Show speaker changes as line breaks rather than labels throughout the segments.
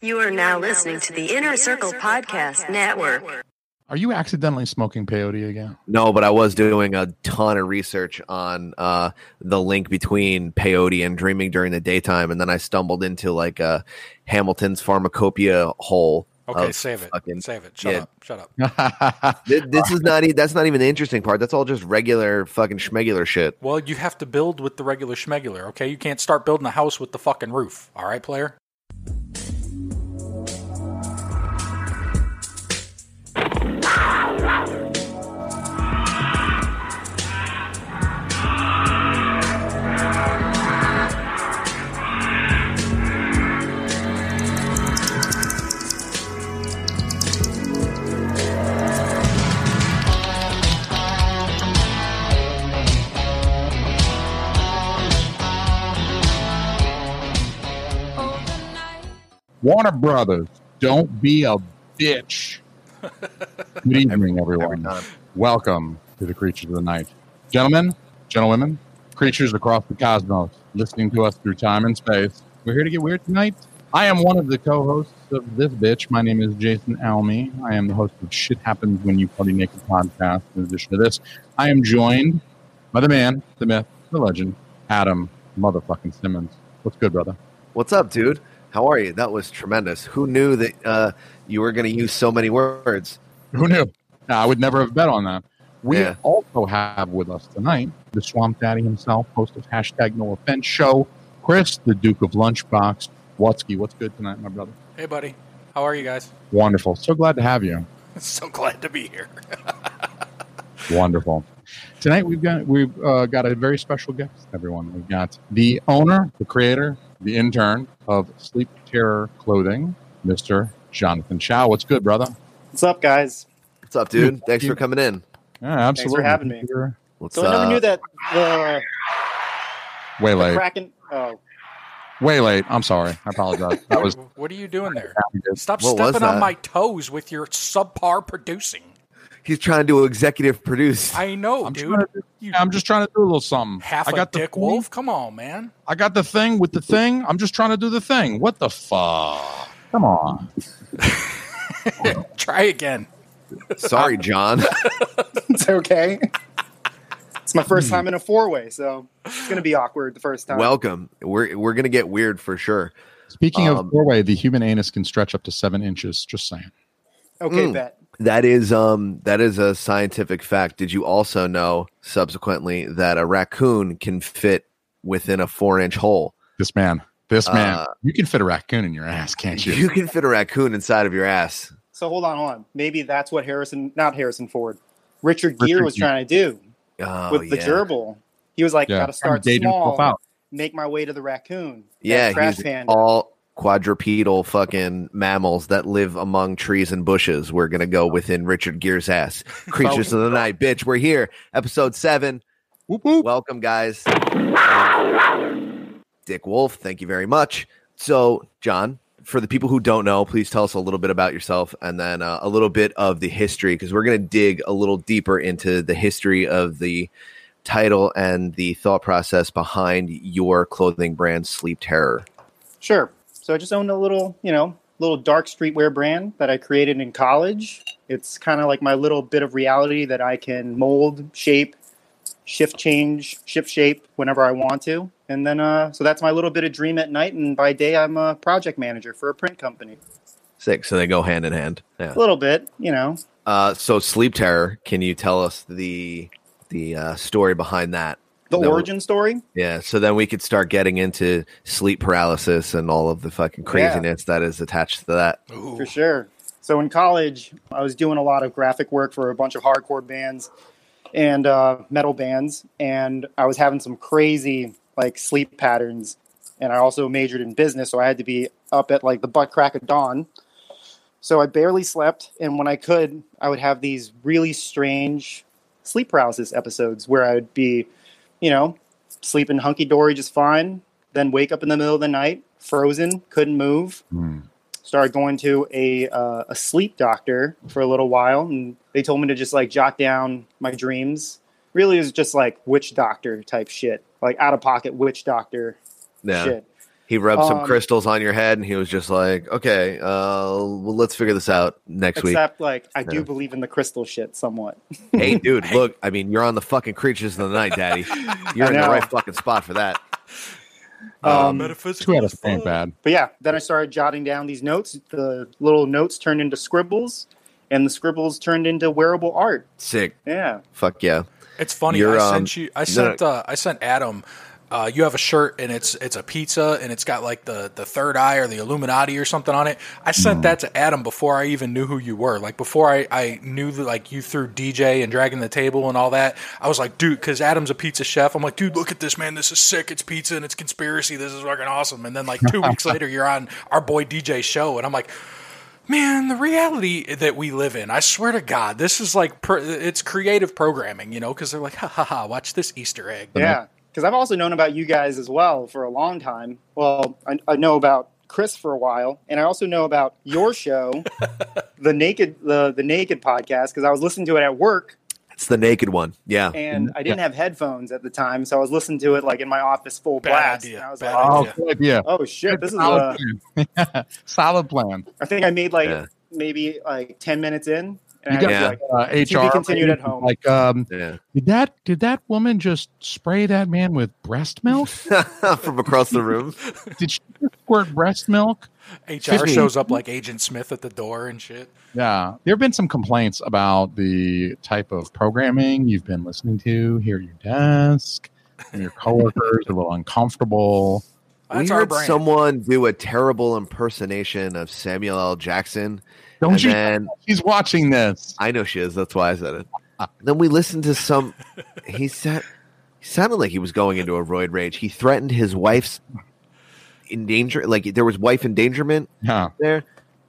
You are now listening to the Inner Circle Podcast Network.
Are you accidentally smoking peyote again?
No, but I was doing a ton of research on uh, the link between peyote and dreaming during the daytime, and then I stumbled into like a Hamilton's pharmacopoeia hole.
Okay, save it.
fucking-
Save it. Shut
yeah.
up. Shut up.
Th- This is not. e- That's not even the interesting part. That's all just regular fucking schmegular shit.
Well, you have to build with the regular schmegular, okay? You can't start building a house with the fucking roof. All right, player?
Warner Brothers, don't be a bitch. Good evening, everyone.
time.
Welcome to the Creatures of the Night. Gentlemen, gentlewomen, creatures across the cosmos, listening to us through time and space. We're here to get weird tonight. I am one of the co-hosts of this bitch. My name is Jason Alme. I am the host of Shit Happens When You Party Naked podcast. In addition to this, I am joined by the man, the myth, the legend, Adam motherfucking Simmons. What's good, brother?
What's up, dude? How are you? That was tremendous. Who knew that uh, you were going to use so many words?
Who knew? I would never have bet on that. We
Yeah.
also have with us tonight the Swamp Daddy himself, host of hashtag No Offense Show, Chris, the Duke of Lunchbox. Wutzke, what's good tonight, my brother?
Hey, buddy. How are you guys?
Wonderful. So glad to have you.
so glad to be here.
Wonderful. Tonight we've got we've uh, got a very special guest. Everyone, we've got the owner, the creator, the intern of Sleep Terror Clothing, Mister Jonathan Chau. What's good, brother?
What's up, guys?
What's up, dude? Thanks for coming in.
Yeah, absolutely.
having me.
What's
So I never
up?
knew that the,
Way
the
late.
Kraken. Oh,
Way late. I'm sorry. I apologize. That was
what are you doing there? Stop
What
stepping on my toes with your subpar producing.
He's trying to do executive produce.
I know,
I'm
dude.
trying to-
You
I'm just trying to do a little something.
half
I
a
got the
dick
thing-
wolf. Come on, man.
I got the thing with the thing. I'm just trying to do the thing. What the fuck? Come on.
Try again.
Sorry, John.
it's okay. it's my first time in a four way, so it's gonna be awkward the first time.
Welcome. We're we're gonna get weird for sure.
Speaking
Um,
of four-way, the human anus can stretch up to seven inches. Just saying.
okay,
Mm.
bet.
That is um that is a scientific fact. Did you also know subsequently that a raccoon can fit within a four inch hole?
This man. This man.
Uh,
you can fit a raccoon in your ass, can't you?
You can fit a raccoon inside of your ass.
So hold on, hold on. Maybe that's what Harrison, not Harrison Ford, Richard
Richard
Gere was
Gere.
trying to do
Oh,
with the
yeah.
gerbil. He was like,
Yeah.
"Gotta start small,
out.
make my way to the raccoon."
Yeah,
That trash
he's all quadrupedal fucking mammals that live among trees and bushes. We're gonna go within Richard Gere's ass. Creatures of the night, bitch. We're here, episode seven.
Whoop, whoop.
Welcome, guys. Dick Wolf, thank you very much. So, John, for the people who don't know, please tell us a little bit about yourself and then uh, a little bit of the history because we're going to dig a little deeper into the history of the title and the thought process behind your clothing brand, Sleep Terror.
Sure. So I just owned a little, you know, little dark streetwear brand that I created in college. It's kind of like my little bit of reality that I can mold, shape, shift change, shift shape whenever I want to. And then uh so that's my little bit of dream at night and by day I'm a project manager for a print company.
Sick. So they go hand in hand. Yeah.
A little bit, you know.
Uh, so, Sleep Terror, can you tell us the the uh, story behind that?
The
No.
origin story.
Yeah, so then we could start getting into sleep paralysis and all of the fucking craziness that is attached to that.
Ooh.
For sure. So in college, I was doing a lot of graphic work for a bunch of hardcore bands and uh, metal bands, and I was having some crazy like sleep patterns. And I also majored in business, so I had to be up at like the butt crack of dawn. So I barely slept, and when I could, I would have these really strange sleep paralysis episodes where I would be, you know, sleeping hunky dory just fine, then wake up in the middle of the night, frozen, couldn't move,
Hmm.
started going to a uh, a sleep doctor for a little while, and they told me to just like jot down my dreams. Really, it was just like witch doctor type shit, like out of pocket witch doctor
Yeah.
shit.
He rubbed some
Um,
crystals on your head, and he was just like, "Okay, uh, well, let's figure this out next week."
Except, like, I
Yeah.
do believe in the crystal shit somewhat.
hey, dude, look, I mean, you're on the fucking creatures of the night, Daddy. You're in the right fucking spot for that.
Um,
Metaphysical
Two out
as
of ain't
fuck.
bad.
But yeah, then I started jotting down these notes. The little notes turned into scribbles, and the scribbles turned into wearable art.
Sick.
Yeah.
Fuck yeah.
It's funny.
You're,
I
um,
sent you. I sent. Uh, I sent Adam. Uh, you have a shirt and it's it's a pizza and it's got like the the third eye or the Illuminati or something on it. I sent that to Adam before I even knew who you were. Like before I I knew that like you threw DJ and dragging the table and all that. I was like, dude, because Adam's a pizza chef. I'm like, dude, look at this man. This is sick. It's pizza and it's conspiracy. This is fucking awesome. And then like two weeks later, you're on our boy DJ show and I'm like. Man, the reality that we live in, I swear to God, this is like, pr- it's creative programming, you know, because they're like, ha ha ha, watch this Easter egg.
Yeah. Because I've also known about you guys as well for a long time. Well, I, I know about Chris for a while, and I also know about your show, the Naked the the Naked podcast, because I was listening to it at work,
It's the naked one. Yeah.
and mm-hmm. I didn't have headphones at the time, so I was listening to it like in my office full
Bad
blast.
idea.
and I was
Bad
like,
Oh,
idea.
good idea.
oh shit, this is
Solid
a.
plan. Solid plan.
I think I made like
Yeah.
maybe like ten minutes in, and
You
I
got
Yeah.
like,
uh, HR
continued at home.
Like, um,
Yeah.
did that did that woman just spray that man with breast milk?
From across the room.
did she squirt breast milk?
HR
Excuse
shows up like Agent Smith at the door and shit.
Yeah, there have been some complaints about the type of programming you've been listening to here at your desk. And your coworkers are a little uncomfortable.
That's
we
our
heard
brand.
someone do a terrible impersonation of Samuel L. Jackson.
Don't
and
you?
then
She's watching this.
I know she is. That's why I said it. then we listened to some. He said he sounded like he was going into a roid rage. He threatened his wife's endanger. Like there was wife endangerment
Yeah,
there.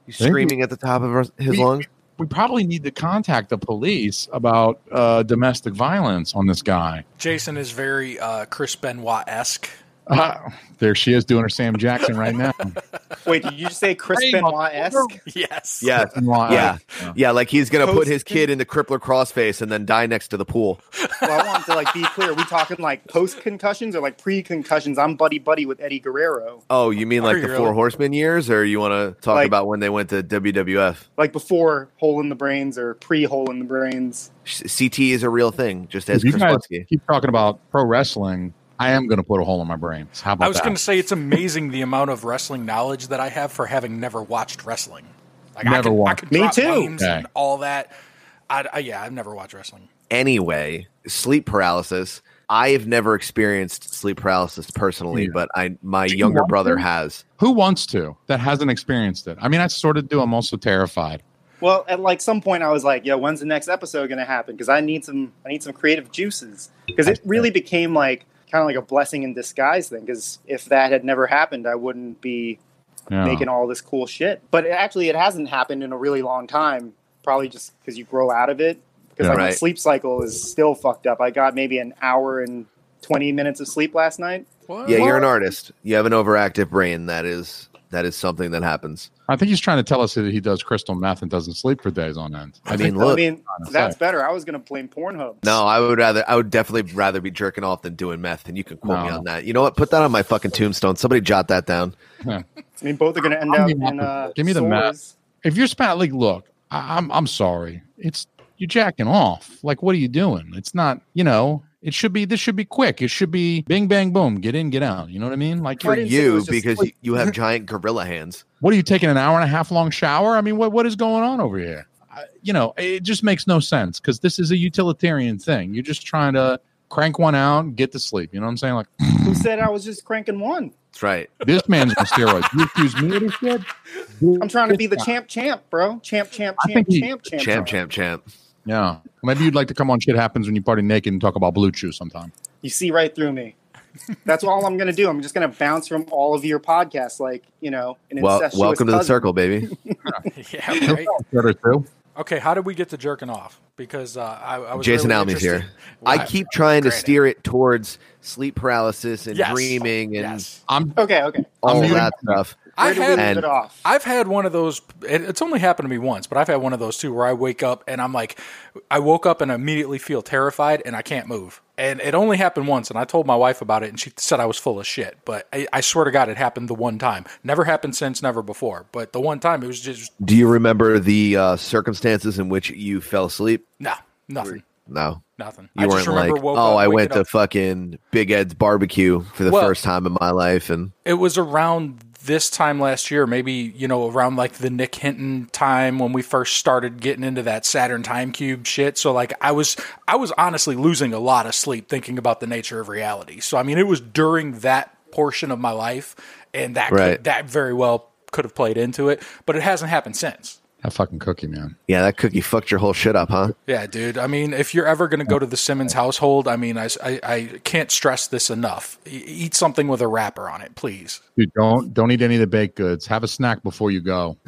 He's
Thank you.
screaming at the top of his
We-
lungs.
we probably need to contact the police about uh, domestic violence on this guy.
Jason is very uh, Chris Benoit esque.
Uh, there she is doing her Sam Jackson right now.
wait, did you just say Chris
Hey,
Benoit esque?
Yes.
Yeah, yeah, yeah. Like he's gonna put his kid in the crippler crossface and then die next to the pool.
Well, I want to like be clear. Are we talking like post concussions or like pre concussions? I'm buddy buddy with Eddie Guerrero.
Oh, you mean like
you
the
really?
Four Horsemen years, or you want to talk
Like-
about when they went to WWF?
Like before hole in the brains or pre hole in the brains.
CT is a real thing, just as
If you
Chris
guys
Wutzke.
keep talking about pro wrestling, I am going to put a hole in my brains. How about that?
I was going to say it's amazing the amount of wrestling knowledge that I have for having never watched wrestling. Like I
Never
can, I
watched.
can
Me
drop
too.
names
Okay.
and all that. I, I, yeah, I've never watched wrestling.
Anyway, sleep paralysis. I have never experienced sleep paralysis personally,
Yeah.
but I my
Do
younger
want
brother
to?
has.
Who wants to that hasn't experienced it? I mean, I sort of do. I'm also terrified.
Well, at like some point, I was like, "Yo, when's the next episode going to happen?" Because I need some, I need some creative juices. Because it really became like kind of like a blessing in disguise thing. Because if that had never happened, I wouldn't be
Yeah.
making all this cool shit. But it, actually, it hasn't happened in a really long time. Probably just because you grow out of it. Because
Yeah.
like my sleep cycle is still fucked up. I got maybe an hour and twenty minutes of sleep last night.
What?
Yeah, you're an artist. You have an overactive brain. That is that is something that happens.
I think he's trying to tell us that he does crystal meth and doesn't sleep for days on end.
I mean,
I
look.
mean, that's better. I was going to blame Pornhub.
No, I would rather. I would definitely rather be jerking off than doing meth. And you can quote me on that. You know what? Put that on my fucking tombstone. Somebody jot that down.
I mean, both are going to end up
give
in uh,
give me the meth. if you're spat like, look, I, I'm I'm sorry. It's you're jacking off. Like, what are you doing? It's not. You know, it should be. This should be quick. It should be bing bang boom. Get in, get out. You know what I mean? Like,
for
you're,
didn't say it
You
was just
because
like-
you have giant gorilla hands.
what are you taking an hour and a half long shower? I mean, what what is going on over here? I, you know, it just makes no sense because this is a utilitarian thing. You're just trying to crank one out and get to sleep. You know what I'm saying? Like,
Who said I was just cranking one?
That's right.
this man's on steroids. You accuse me of this shit?
I'm trying to be the champ, champ, bro. Champ, champ,
I
champ, champ, champ,
Champ, champ, champ.
Yeah. Maybe you'd like to come on Shit Happens When You Party Naked and talk about BlueChew sometime.
You see right through me. That's all I'm going to do. I'm just going to bounce from all of your podcasts, like you know, an
Well,
incestuous
welcome to the
cousin.
circle, baby.
yeah, right.
Better too.
Okay, how did we get to jerking off? Because uh, I, I was
Jason
really
Alme's
interested.
here. I
Wow.
keep trying to
Granted.
steer it towards sleep paralysis and
Yes.
dreaming and
Yes.
I'm
Okay, okay.
all
I'm muting
that stuff.
I
Where do we
had-
leave
And-
it off?
I've had one of those. It, it's only happened to me once, but I've had one of those too, where I wake up and I'm like, I woke up and immediately feel terrified and I can't move. And it only happened once, and I told my wife about it, and she said I was full of shit. But I, I swear to God, it happened the one time. Never happened since, never before. But the one time, it was just
Do you remember the uh, circumstances in which you fell asleep?
no, nothing,
No.
nothing.
You
I
weren't
just remember
like,
woke
oh,
up,
I went to
up.
fucking Big Ed's barbecue for the
Well-
first time in my life, and
it was around this time last year, maybe you know around like the Nick Hinton time when we first started getting into that Saturn Time Cube shit. So like I was I was honestly losing a lot of sleep thinking about the nature of reality. So I mean it was during that portion of my life, and that
Right.
could, that very well could have played into it, but it hasn't happened since.
That fucking cookie, man.
yeah, that cookie fucked your whole shit up, huh?
Yeah, dude. I mean, if you're ever going to go to the Simmons household, I mean, I, I, I can't stress this enough. Eat something with a wrapper on it, please.
Dude, don't don't eat any of the baked goods. Have a snack before you go.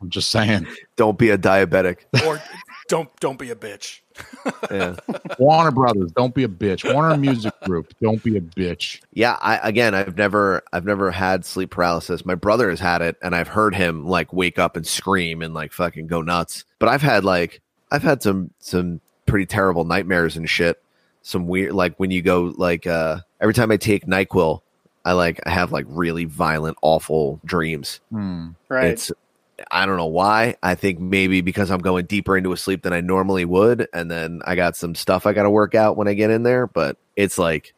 I'm just saying.
Don't be a diabetic.
Or don't don't be a bitch.
Yeah.
Warner Brothers, don't be a bitch. Warner Music Group, don't be a bitch.
Yeah, I again I've never I've never had sleep paralysis. My brother has had it and I've heard him like wake up and scream and like fucking go nuts. But I've had like I've had some some pretty terrible nightmares and shit. Some weird like when you go like uh every time I take NyQuil, I like I have like really violent awful dreams.
Hmm.
right.
It's I don't know why. I think maybe because I'm going deeper into a sleep than I normally would, and then I got some stuff I got to work out when I get in there. But it's like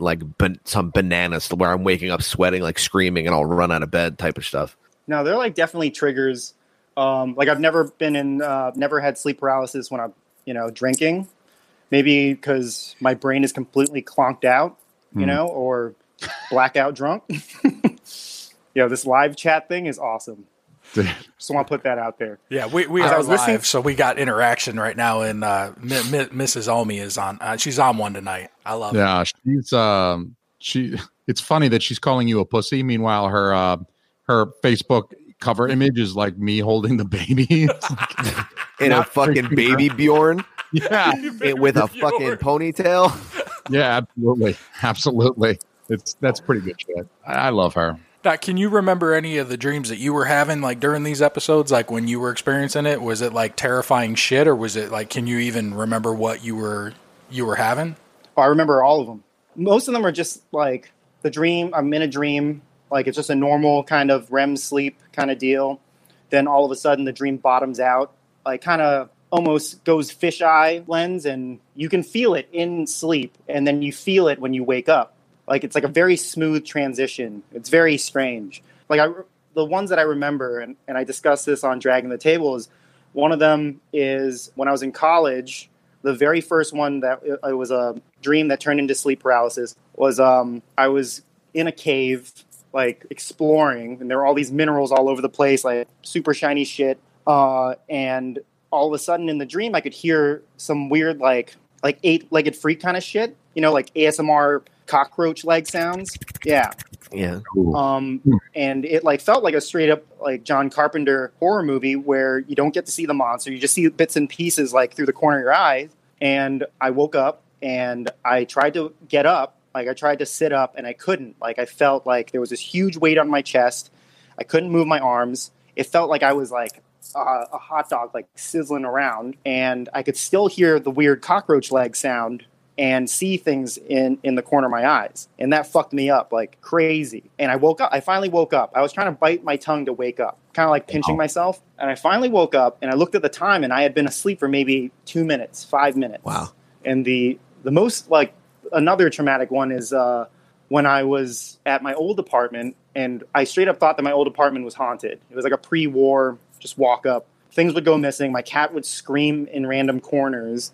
like ban- some bananas where I'm waking up sweating, like screaming, and I'll run out of bed type of stuff.
No, they're like definitely triggers. Um, like I've never been in, uh, never had sleep paralysis when I'm, you know, drinking. Maybe because my brain is completely clonked out, you
Hmm.
know, or blackout drunk. Yo, this live chat thing is awesome.
Dude,
Just want to put that out there.
Yeah, we, we are live,
listening-
so we got interaction right now, and uh, M- M- Mrs. Alme is on. Uh, she's on one tonight. I love it.
Yeah, she's um she it's funny that she's calling you a pussy. Meanwhile, her uh her Facebook cover image is like me holding the baby.
In a fucking
freaking
baby Bjorn
yeah.
it- with a fucking ponytail.
Yeah, absolutely. Absolutely. It's that's pretty good shit. I, I love her.
Now, can you remember any of the dreams that you were having, like during these episodes, like when you were experiencing it? Was it like terrifying shit, or was it like? Can you even remember what you were you were having?
Oh, I remember all of them. Most of them are just like the dream. I'm in a dream. Like it's just a normal kind of REM sleep kind of deal. Then all of a sudden the dream bottoms out, like kind of almost goes fisheye lens, and you can feel it in sleep, and then you feel it when you wake up. Like it's like a very smooth transition. It's very strange. Like I, the ones that I remember, and, and I discussed this on Dragging the Table, is one of them is when I was in college. The very first one that it, was a dream that turned into sleep paralysis was um, I was in a cave, like exploring, and there were all these minerals all over the place, like super shiny shit. Uh, and all of a sudden in the dream, I could hear some weird, like like eight legged freak kind of shit. You know, like ASMR cockroach leg sounds. Yeah.
Yeah.
Ooh.
Um,
Hmm.
and it like felt like a straight up like John Carpenter horror movie where you don't get to see the monster, you just see bits and pieces like through the corner of your eyes. And I woke up and I tried to get up, like I tried to sit up and I couldn't. Like I felt like there was this huge weight on my chest. I couldn't move my arms. It felt like I was like uh, a hot dog, like sizzling around, and I could still hear the weird cockroach leg sound and see things in in the corner of my eyes. And that fucked me up like crazy. And i woke up i finally woke up. I was trying to bite my tongue to wake up kind of like pinching
Wow.
myself. And i finally woke up and i looked at the time and i had been asleep for maybe two minutes five minutes.
Wow.
and the the most like another traumatic one is uh when i was at my old apartment and i straight up thought that my old apartment was haunted. It was like a pre-war just walk up. Things would go missing. My cat would scream in random corners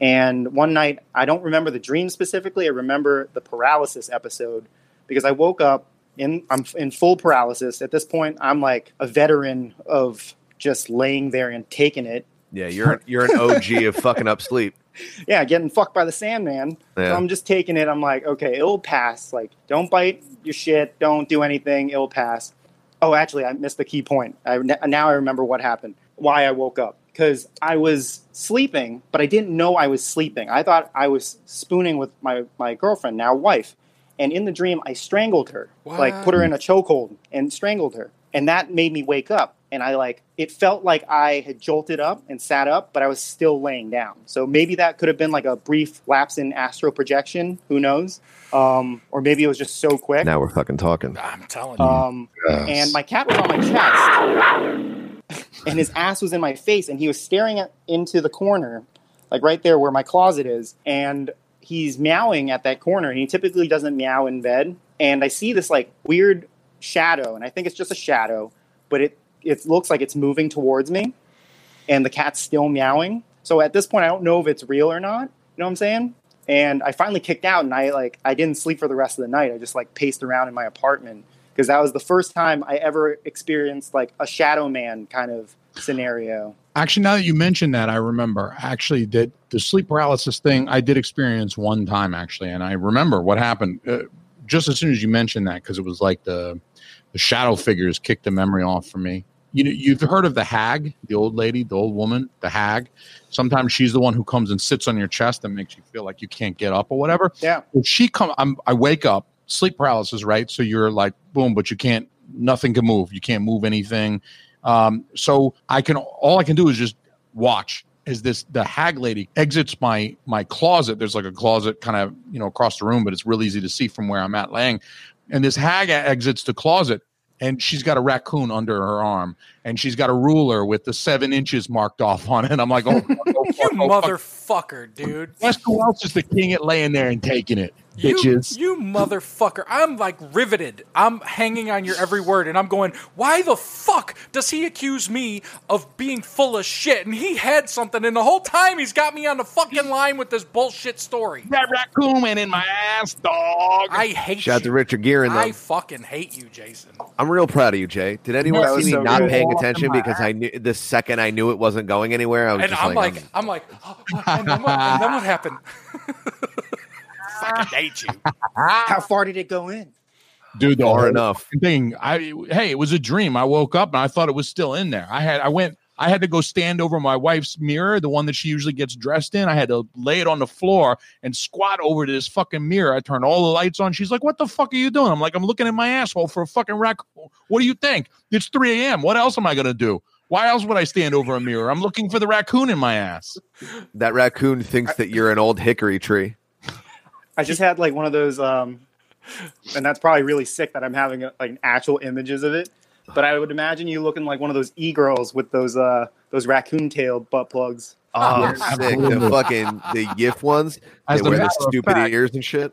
and one night, I don't remember the dream specifically. I remember the paralysis episode because I woke up in I'm in full paralysis. At this point, I'm like a veteran of just laying there and taking it.
Yeah, you're you're an OG of fucking up sleep.
Yeah, getting fucked by the Sandman. So I'm just taking it. I'm like, okay, it'll pass. Like, don't bite your shit. Don't do anything. It'll pass. Oh, actually, I missed the key point. I, now I remember what happened. Why I woke up because I was sleeping, but I didn't know I was sleeping. I thought I was spooning with my my girlfriend, now wife, And in the dream, I strangled her, like put her in a chokehold and strangled her. And that made me wake up. And I like, it felt like I had jolted up and sat up, but I was still laying down. So maybe that could have been like a brief lapse in astral projection. Who knows? Um, or maybe it was just so quick.
Now we're fucking talking.
I'm telling you.
Um, and my cat was on my chest, and his ass was in my face, and he was staring at, into the corner, like right there where my closet is, and he's meowing at that corner. And he typically doesn't meow in bed, and I see this like weird shadow, and I think it's just a shadow, but it it looks like it's moving towards me, and the cat's still meowing. So at this point, I don't know if it's real or not. You know what I'm saying? And I finally kicked out, and I like I didn't sleep for the rest of the night. I just like paced around in my apartment because that was the first time I ever experienced like a shadow man kind of scenario.
Actually, now that you mentioned that, I remember actually that the sleep paralysis thing I did experience one time actually, and I remember what happened uh, just as soon as you mentioned that because it was like the the shadow figures kicked the memory off for me. You know, you've heard of the hag, the old lady, the old woman, the hag. Sometimes she's the one who comes and sits on your chest and makes you feel like you can't get up or whatever.
Yeah.
If she come, I'm, I wake up, sleep paralysis, right? So you're like, boom, but you can't, nothing can move. You can't move anything. Um, so I can, all I can do is just watch as this, the hag lady exits my, my closet. There's like a closet kind of, you know, across the room, but it's real easy to see from where I'm at laying. And this hag exits the closet and she's got a raccoon under her arm and she's got a ruler with the seven inches marked off on it. And I'm like, oh, fuck, oh,
you
fuck, oh, fuck.
motherfucker, dude.
Guess who else is the king at laying there and taking it?
You,
Bitches.
you motherfucker. I'm like riveted. I'm hanging on your every word and I'm going, why the fuck does he accuse me of being full of shit? And he had something and the whole time he's got me on the fucking line with this bullshit story.
that raccoon went in my ass, dog.
I hate
Shout out
you.
to Richard Gere and
I fucking hate you, Jason.
I'm real proud of you, Jay. Did anyone
That
see me
so
not
good.
paying attention because I knew the second I knew it wasn't going anywhere, I was
And
just
I'm
like,
like, I'm like, oh, and, then what, and then what happened? fucking hate you.
How far did it go in?
Dude, the
Far enough.
Thing. I hey, it was a dream. I woke up and I thought it was still in there. I had I went I had to go stand over my wife's mirror, the one that she usually gets dressed in. I had to lay it on the floor and squat over to this fucking mirror. I turned all the lights on. She's like, "What the fuck are you doing?" I'm like, "I'm looking at my asshole for a fucking raccoon." What do you think? It's 3 a.m. What else am I gonna do? Why else would I stand over a mirror? I'm looking for the raccoon in my ass.
that raccoon thinks that you're an old hickory tree.
I just had like one of those, um, and that's probably really sick that I'm having like actual images of it. But I would imagine you looking like one of those e girls with those uh those raccoon tail butt plugs.
Oh, sick. The
absolutely.
fucking the YIF ones.
As
they
a
wear the stupid
fact-
ears and shit.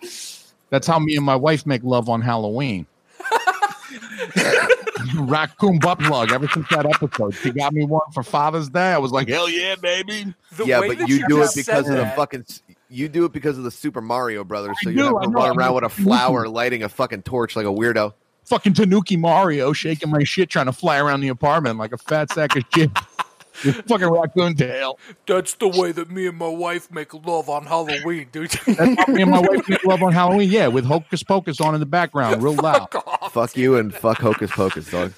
That's how me and my wife make love on Halloween. Raccoon butt plug. Ever since that episode, she got me one for Father's Day. I was like, hell yeah, baby.
The
yeah, but
that
you do it because
said
of the fucking. You do it because of the Super Mario Brothers, so
I
you're
do,
not gonna run around with a flower lighting a fucking torch like a weirdo.
Fucking Tanuki Mario shaking my shit, trying to fly around the apartment like a fat sack of shit. With fucking raccoon tail.
That's the way that me and my wife make love on Halloween, dude.
That's how me and my wife make love on Halloween. Yeah, with Hocus Pocus on in the background, real loud.
Fuck you and fuck Hocus Pocus, dog.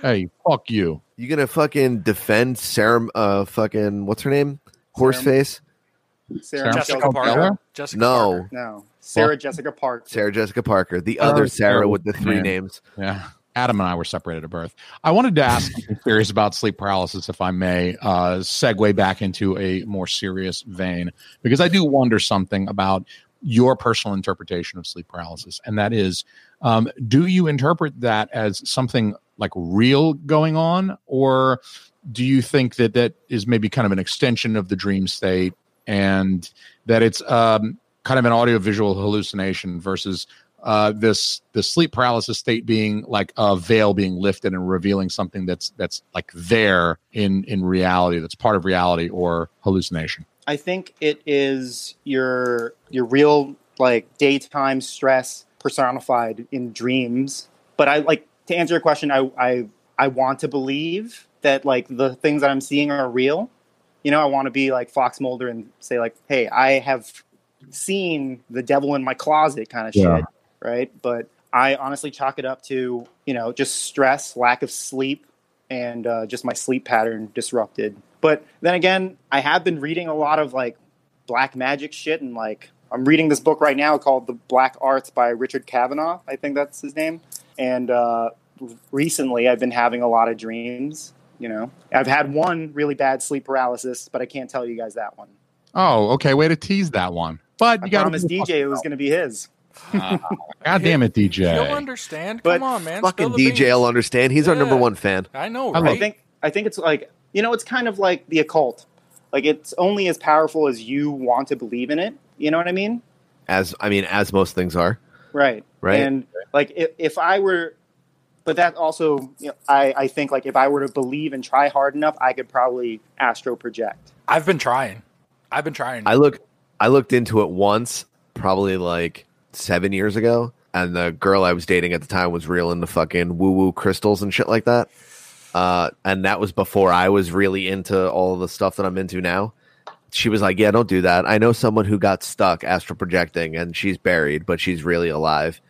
Hey, fuck you.
You gonna fucking defend Sarah? Uh, fucking what's her name? Horseface.
Sarah,
Sarah
Jessica
Jessica
Parker.
Parker. Jessica
No.
Parker.
No, Sarah Jessica Park.
Sarah Jessica Parker. The
Sarah
other Sarah
Sarah
with the three
man.
names.
Yeah. Adam and I were separated at birth. I wanted to ask something serious about sleep paralysis, if I may, uh, segue back into a more serious vein, because I do wonder something about your personal interpretation of sleep paralysis. And that is, um, do you interpret that as something like real going on, or do you think that that is maybe kind of an extension of the dream state and that it's um, kind of an audiovisual hallucination versus uh, this the sleep paralysis state being like a veil being lifted and revealing something that's that's like there in in reality that's part of reality or hallucination
I think it is your your real like daytime stress personified in dreams. But I like to answer your question. I I I want to believe that like the things that I'm seeing are real. You know, I want to be like Fox Mulder and say like, "Hey, I have seen the devil in my closet," kind of
Yeah.
shit, right? But I honestly chalk it up to you know just stress, lack of sleep, and uh, just my sleep pattern disrupted. But then again, I have been reading a lot of like black magic shit and like I'm reading this book right now called The Black Arts by Richard Kavanaugh. I think that's his name. And uh, recently, I've been having a lot of dreams. You know, I've had one really bad sleep paralysis, but I can't tell you guys that one.
Oh, okay. Way to tease that one. But
I
you got
promised DJ it was going to be his.
Ah, God damn it, DJ!
He'll
DJ.
understand.
But
Come on, man.
Fucking
Spill the
DJ will understand. He's our number one fan.
I know,
I
right?
I think I think it's like you know, it's kind of like the occult. Like it's only as powerful as you want to believe in it. You know what I mean?
As I mean, as most things are.
Right.
Right.
And like if, if I were but that also you know, I, I think like if I were to believe and try hard enough, I could probably astro project.
I've been trying. I've been trying.
I look I looked into it once, probably like seven years ago, and the girl I was dating at the time was real into fucking woo woo crystals and shit like that. Uh, and that was before I was really into all the stuff that I'm into now. She was like, "Yeah, don't do that. I know someone who got stuck astral projecting, and she's buried, but she's really alive."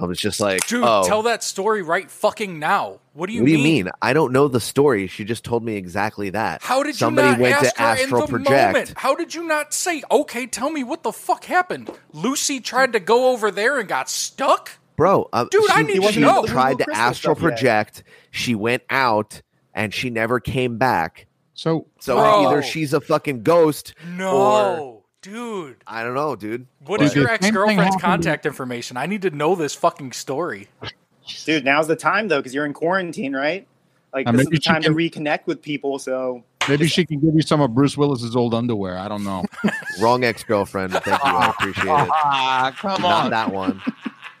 I was just like,
Dude,
"Oh,
tell that story right fucking now. What do you
what do you
mean?
mean? I don't know the story. She just told me exactly that.
How did
somebody
you not
went
ask
to
her
astral
in the
project?
moment? How did you not say, "Okay, tell me what the fuck happened"? Lucy tried to go over there and got stuck.
Bro, uh,
Dude,
she,
I need
she
to know.
tried to
Crystal
astral
stuff yet.
project. She went out and she never came back.
So,
So
Bro.
either she's a fucking ghost
No,
or
dude.
I don't know, dude.
What
But-
is your ex girlfriend's contact information? I need to know this fucking story.
Dude, now's the time though, because you're in quarantine, right? Like
Uh,
this is
maybe
the
she
time
can-
to reconnect with people. So
maybe she can give you some of Bruce Willis's old underwear. I don't know.
Wrong ex girlfriend. Thank you. I appreciate it.
Ah, come on.
Not
on.
that one.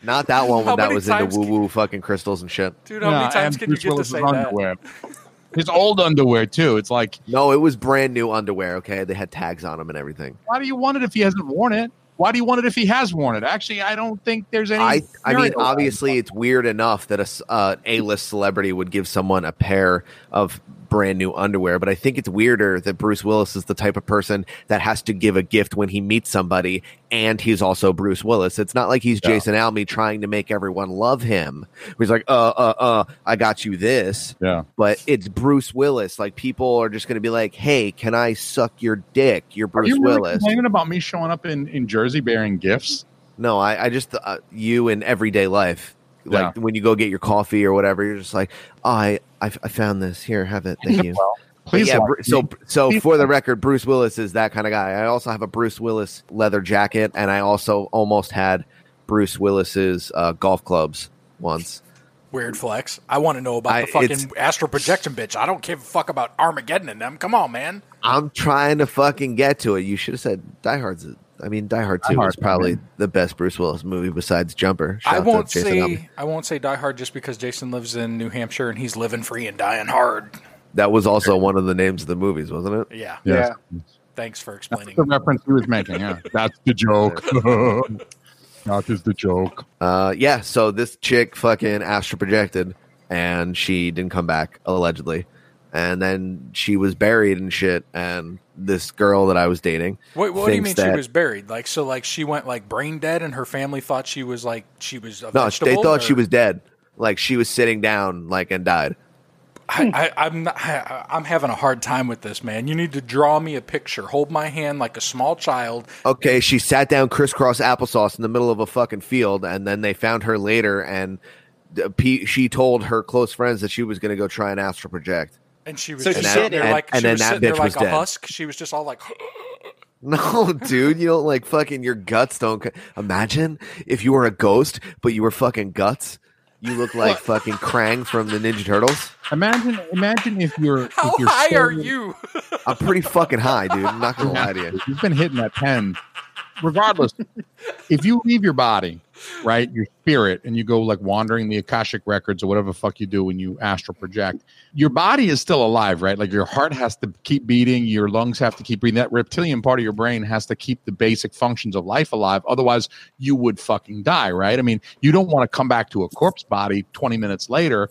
Not that one
How
when that
many
was into
times
woo
can-
woo fucking crystals and shit.
Dude, how
Yeah,
many times
and
can you
Bruce
get to
Willis's
say that?
His old underwear too. It's like,
No, it was brand new underwear. Okay, they had tags on them and everything.
why do you want it if he hasn't worn it? Why do you want it if he has worn it? Actually, I don't think there's any.
I, I mean,
merit to that.
obviously, it's weird enough that a uh, A-list celebrity would give someone a pair of brand new underwear, but I think it's weirder that Bruce Willis is the type of person that has to give a gift when he meets somebody, and he's also Bruce Willis. It's not like he's
Yeah.
Jason Alme trying to make everyone love him. He's like, uh, uh, uh, I got you this,
Yeah.
but it's Bruce Willis. Like people are just going to be like, hey, can I suck your dick? You're
Are
Bruce
you really
Willis.
complaining about me showing up in, in Jersey bearing gifts?
No, I, I just uh, you in everyday life, like when you go get your coffee or whatever, you're just like, oh, I, I, I found this. Here, have it. Thank you. But
Please.
yeah.
like
So, so
Please
for the record, Bruce Willis is that kind of guy. I also have a Bruce Willis leather jacket, and I also almost had Bruce Willis's uh, golf clubs once.
Weird flex. I want to know about
I-
the fucking
it's-
astral projection bitch. I don't give a fuck about Armageddon and them. Come on, man.
I'm trying to fucking get to it. You should have said Die Hard's. a- I mean, Die Hard
Die
Two
Hard,
is probably
man.
the best Bruce Willis movie besides Jumper. Shout
I
out to
won't
Jason Alme.
say I won't say Die Hard just because Jason lives in New Hampshire and he's living free and dying hard.
that was also one of the names of the movies, wasn't it?
Yeah.
Yes.
Thanks for
That's
explaining.
the reference he was making. Yeah. That's the joke. that is the joke.
Uh, yeah. So this chick fucking astral projected, and she didn't come back allegedly, and then she was buried and shit. And this girl that I was dating,
Wait, what do you mean she was buried? Like so, like she went like brain dead, and her family thought she was like she was a
no,
vegetable.
they thought she was dead. Like she was sitting down, like and died.
I, I'm not, I, I'm having a hard time with this, man. You need to draw me a picture. Hold my hand like a small child.
Okay, she sat down crisscross applesauce in the middle of a fucking field, and then they found her later, and uh, she told her close friends that she was going to go try and astral project.
And she was
So
just sitting
did
there
it.
like
And
she
then
was
that
sitting there like a
dead.
husk. She was just all like,
No, dude, you don't like fucking your guts don't. co- Imagine if you were a ghost, but you were fucking guts. You look like fucking Krang from the Ninja Turtles.
Imagine, imagine if you're.
"How
if you're
high are you?"
I'm pretty fucking high, dude. I'm not gonna lie to you.
You've been hitting that pen. Regardless, if you leave your body, right, your spirit, and you go like wandering the Akashic records or whatever fuck you do when you astral project, your body is still alive, right? Like your heart has to keep beating, your lungs have to keep breathing. That reptilian part of your brain has to keep the basic functions of life alive. Otherwise, you would fucking die, right? I mean, you don't want to come back to a corpse body 20 minutes later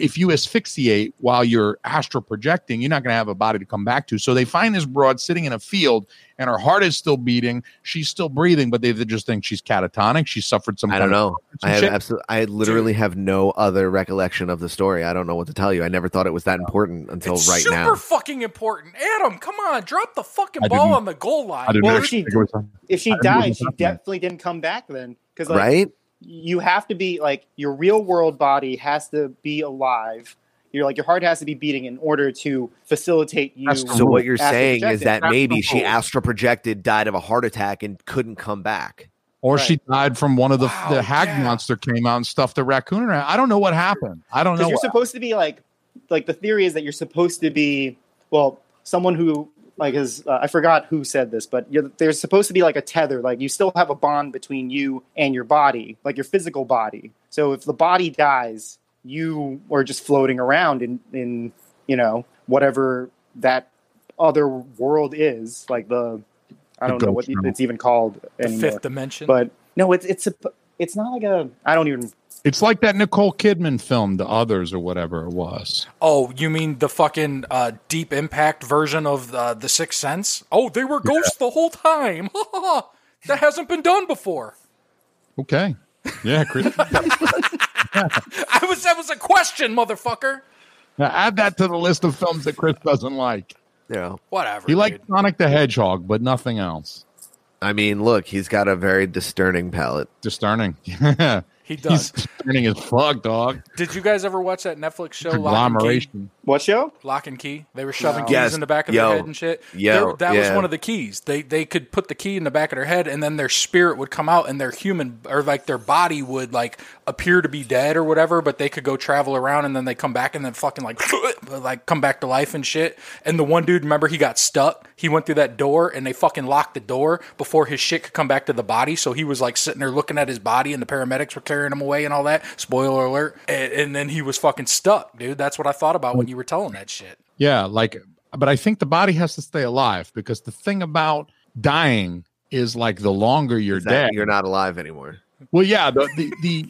if you asphyxiate while you're astral projecting, you're not going to have a body to come back to. So they find this broad sitting in a field, and her heart is still beating. She's still breathing, but they just think she's catatonic. She suffered some.
I don't know. I have absolutely. I literally have no other recollection of the story. I don't know what to tell you. I never thought it was that important until
It's
right
super
now.
Super fucking important. Adam, come on, drop the fucking ball on the goal line.
Well,
know
she-
think it was-
If she
I didn't know it
died, she definitely didn't come back then. Because like,
right?
You have to be like your real world body has to be alive. You're like your heart has to be beating in order to facilitate you.
That's the
So what you're saying is that
That's
maybe she
rule.
astral projected, died of a heart attack, and couldn't come back.
or
Right.
she died from one of the
Wow,
the hag
yeah.
monster came out and stuffed the raccoon around. I don't know what happened. I don't know.
you're
what-
supposed to be like like the theory is that you're supposed to be well someone who like is uh, i forgot who said this but you're, there's supposed to be like a tether like you still have a bond between you and your body like your physical body. So if the body dies you are just floating around in in you know whatever that other world is like the i don't know what it's even called
the fifth dimension.
but no it's it's a it's not like a i don't even
It's like that Nicole Kidman film, The Others, or whatever it was.
oh, you mean the fucking uh, deep impact version of uh, the Sixth Sense? Oh, they were ghosts the whole time. that hasn't been done before.
Okay. Yeah, Chris.
I was that was a question, motherfucker.
Now add that to the list of films that Chris doesn't like.
You know,
Whatever.
He likes. Sonic the Hedgehog, but nothing else.
I mean, look, he's got a very discerning palate.
Discerning.
He
He's
turning
his as fuck, dog.
Did you guys ever watch that Netflix show Locke and Key?
What show
Locke and Key. They were shoving
No.
keys
Yes.
in the back of
Yo.
their head and shit.
Yo.
There- that was one of the keys. They they could put the key in the back of their head, and then their spirit would come out, and their human or like their body would like appear to be dead or whatever, but they could go travel around, and then they come back and then fucking like like come back to life and shit. And the one dude, remember, he got stuck. He went through that door, and they fucking locked the door before his shit could come back to the body. So he was like sitting there looking at his body, and the paramedics were carrying him away and all that. Spoiler alert. And, and then he was fucking stuck, dude. That's what I thought about when you were telling that shit.
Yeah, like, but I think the body has to stay alive because the thing about dying is like the longer you're
Is that
dead.
You're not alive anymore.
well, yeah, the the the,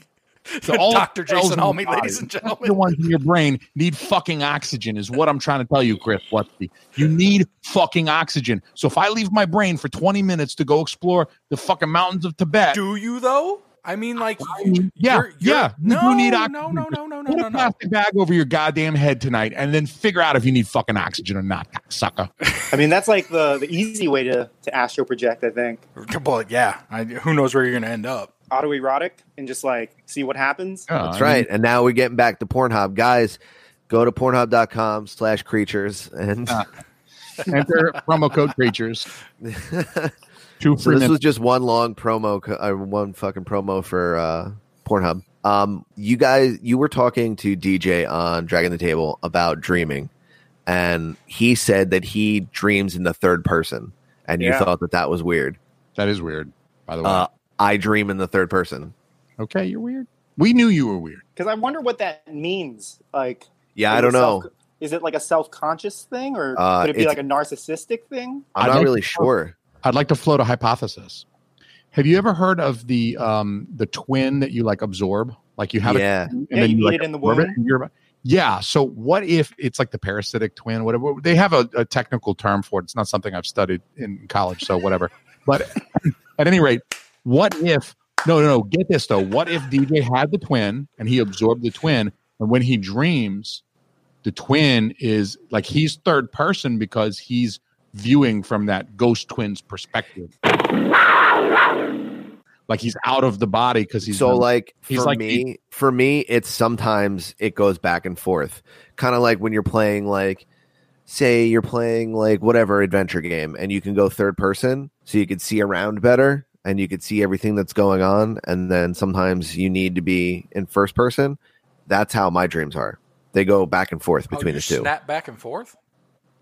the all
Dr.
cells
Jason
in
Halmy,
the
ladies and gentlemen.
The ones in your brain need fucking oxygen, is what I'm trying to tell you, Chris. What's the You need fucking oxygen. So if I leave my brain for 20 minutes to go explore the fucking mountains of Tibet,
Do you though? I mean, like,
yeah,
you're- you're-
yeah, you
No,
do need
no,
oxygen.
no, no, no, no,
Put
no,
a
no.
plastic bag over your goddamn head tonight, and then figure out if you need fucking oxygen or not, sucker.
I mean, that's like the, the easy way to, to astral project, I think.
Well, yeah. I, who knows where you're going to end up?
Autoerotic and just like see what happens.
That's right. and now we're getting back to Pornhub. Guys, go to pornhub.com slash creatures. And
Uh, Enter promo code creatures. Two
so this
minutes.
was just one long promo, uh, one fucking promo for uh, Pornhub. Um, you guys, you were talking to DJ on Dragging the Table about dreaming, and he said that he dreams in the third person, and you thought that that was weird.
that is weird, by the way.
Uh, I dream in the third person.
okay, you're weird. We knew you were weird.
Because I wonder what that means. Like,
Yeah, I don't
it
know.
self- is it like a self conscious thing, or
Uh,
could it be like a narcissistic thing?
I'm
I'd
not really
to-
sure.
I'd like to float a hypothesis. Have you ever heard of the um the twin that you like absorb? Like you have a
Yeah,
and
Yeah, you eat
like,
it in the
absorb
womb.
yeah. So what if it's like the parasitic twin? Whatever they have a, a technical term for it. It's not something I've studied in college, so whatever. But at any rate, what if? No, no, no. Get this though. What if DJ had the twin and he absorbed the twin, and when he dreams, the twin is like he's third person because he's viewing from that ghost twin's perspective. Like he's out of the body because he's
so like
he's
for
like
me for me it's sometimes it goes back and forth. Kind of like when you're playing like say you're playing like whatever adventure game and you can go third person so you could see around better and you could see everything that's going on and then sometimes you need to be in first person. That's how my dreams are. They go back and forth
Oh,
between
you
the two.
snap back and forth?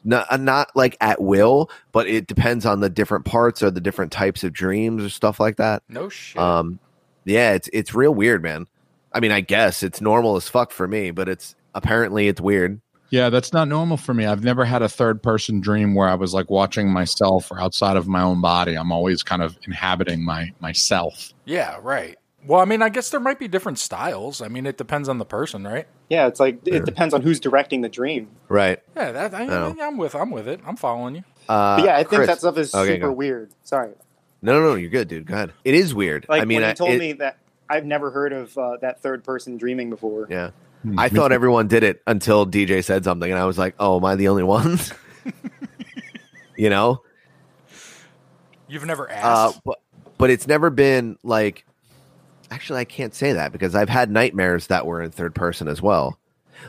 Not, uh, not like at will but it depends on the different parts or the different types of dreams or stuff like that
No shit.
um, yeah, it's it's real weird, man. I mean, I guess it's normal as fuck for me, but it's apparently it's weird.
Yeah, that's not normal for me. I've never had a third person dream where I was like watching myself or outside of my own body. I'm always kind of inhabiting my myself.
yeah, right. Well, I mean, I guess there might be different styles. I mean, it depends on the person, right?
Yeah, it's like it depends on who's directing the dream.
Right.
Yeah, that I,
know.
I'm with. I'm with it. I'm following you.
Uh,
But yeah, I think
Chris-
that stuff is
Okay,
super weird. Sorry.
No, no, no. You're good, dude. Go ahead. It is weird.
Like
I mean,
when
I,
you told
it-
me that I've never heard of uh, that third person dreaming before.
Yeah.
Hmm,
I thought everyone did it until DJ said something, and I was like, "Oh, am I the only one?" you know.
You've never
Uh,
asked.
but but it's never been like. Actually, I can't say that because I've had nightmares that were in third person as well.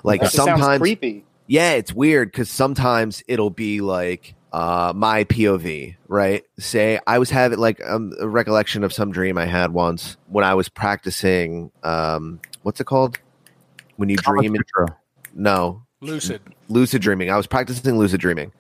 Like
That
sometimes,
creepy.
yeah, it's weird because sometimes it'll be like uh my POV, right? Say I was having like um, a recollection of some dream I had once when I was practicing. Um, what's it called? When you dream? In, no,
Lucid.
lucid dreaming. I was practicing lucid dreaming.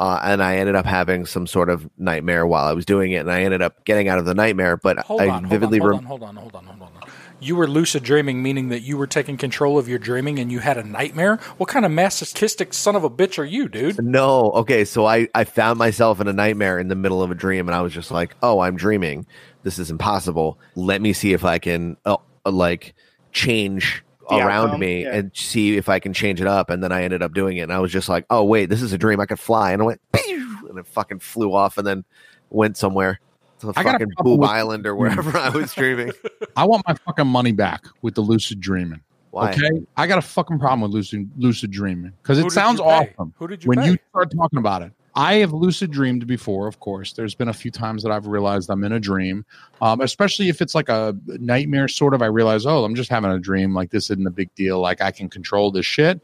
Uh, and I ended up having some sort of nightmare while I was doing it, and I ended up getting out of the nightmare. But
Hold
I
on, hold on,
vividly
hold on, hold on, hold on, hold on. You were lucid dreaming, meaning that you were taking control of your dreaming and you had a nightmare. What kind of masochistic son of a bitch are you, dude?
No, okay. So I I found myself in a nightmare in the middle of a dream, and I was just like, "Oh, I'm dreaming. This is impossible. Let me see if I can uh, uh, like change."
The
around
outcome?
me
Yeah.
and see if I can change it up and then I ended up doing it and I was just like oh wait this is a dream I could fly and I went "Pew!" and it fucking flew off and then went somewhere to
I got a
fucking
problem
Boob
with-
Island or wherever I was dreaming
I want my fucking money back with the lucid dreaming.
why
Okay, I got a fucking problem with lucid lucid dreaming because it sounds awesome
Who did you
when
pay?
you start talking about it. I have lucid dreamed before, of course. There's been a few times that I've realized I'm in a dream, um, especially if it's like a nightmare, sort of. I realize, oh, I'm just having a dream. Like this isn't a big deal. Like I can control this shit.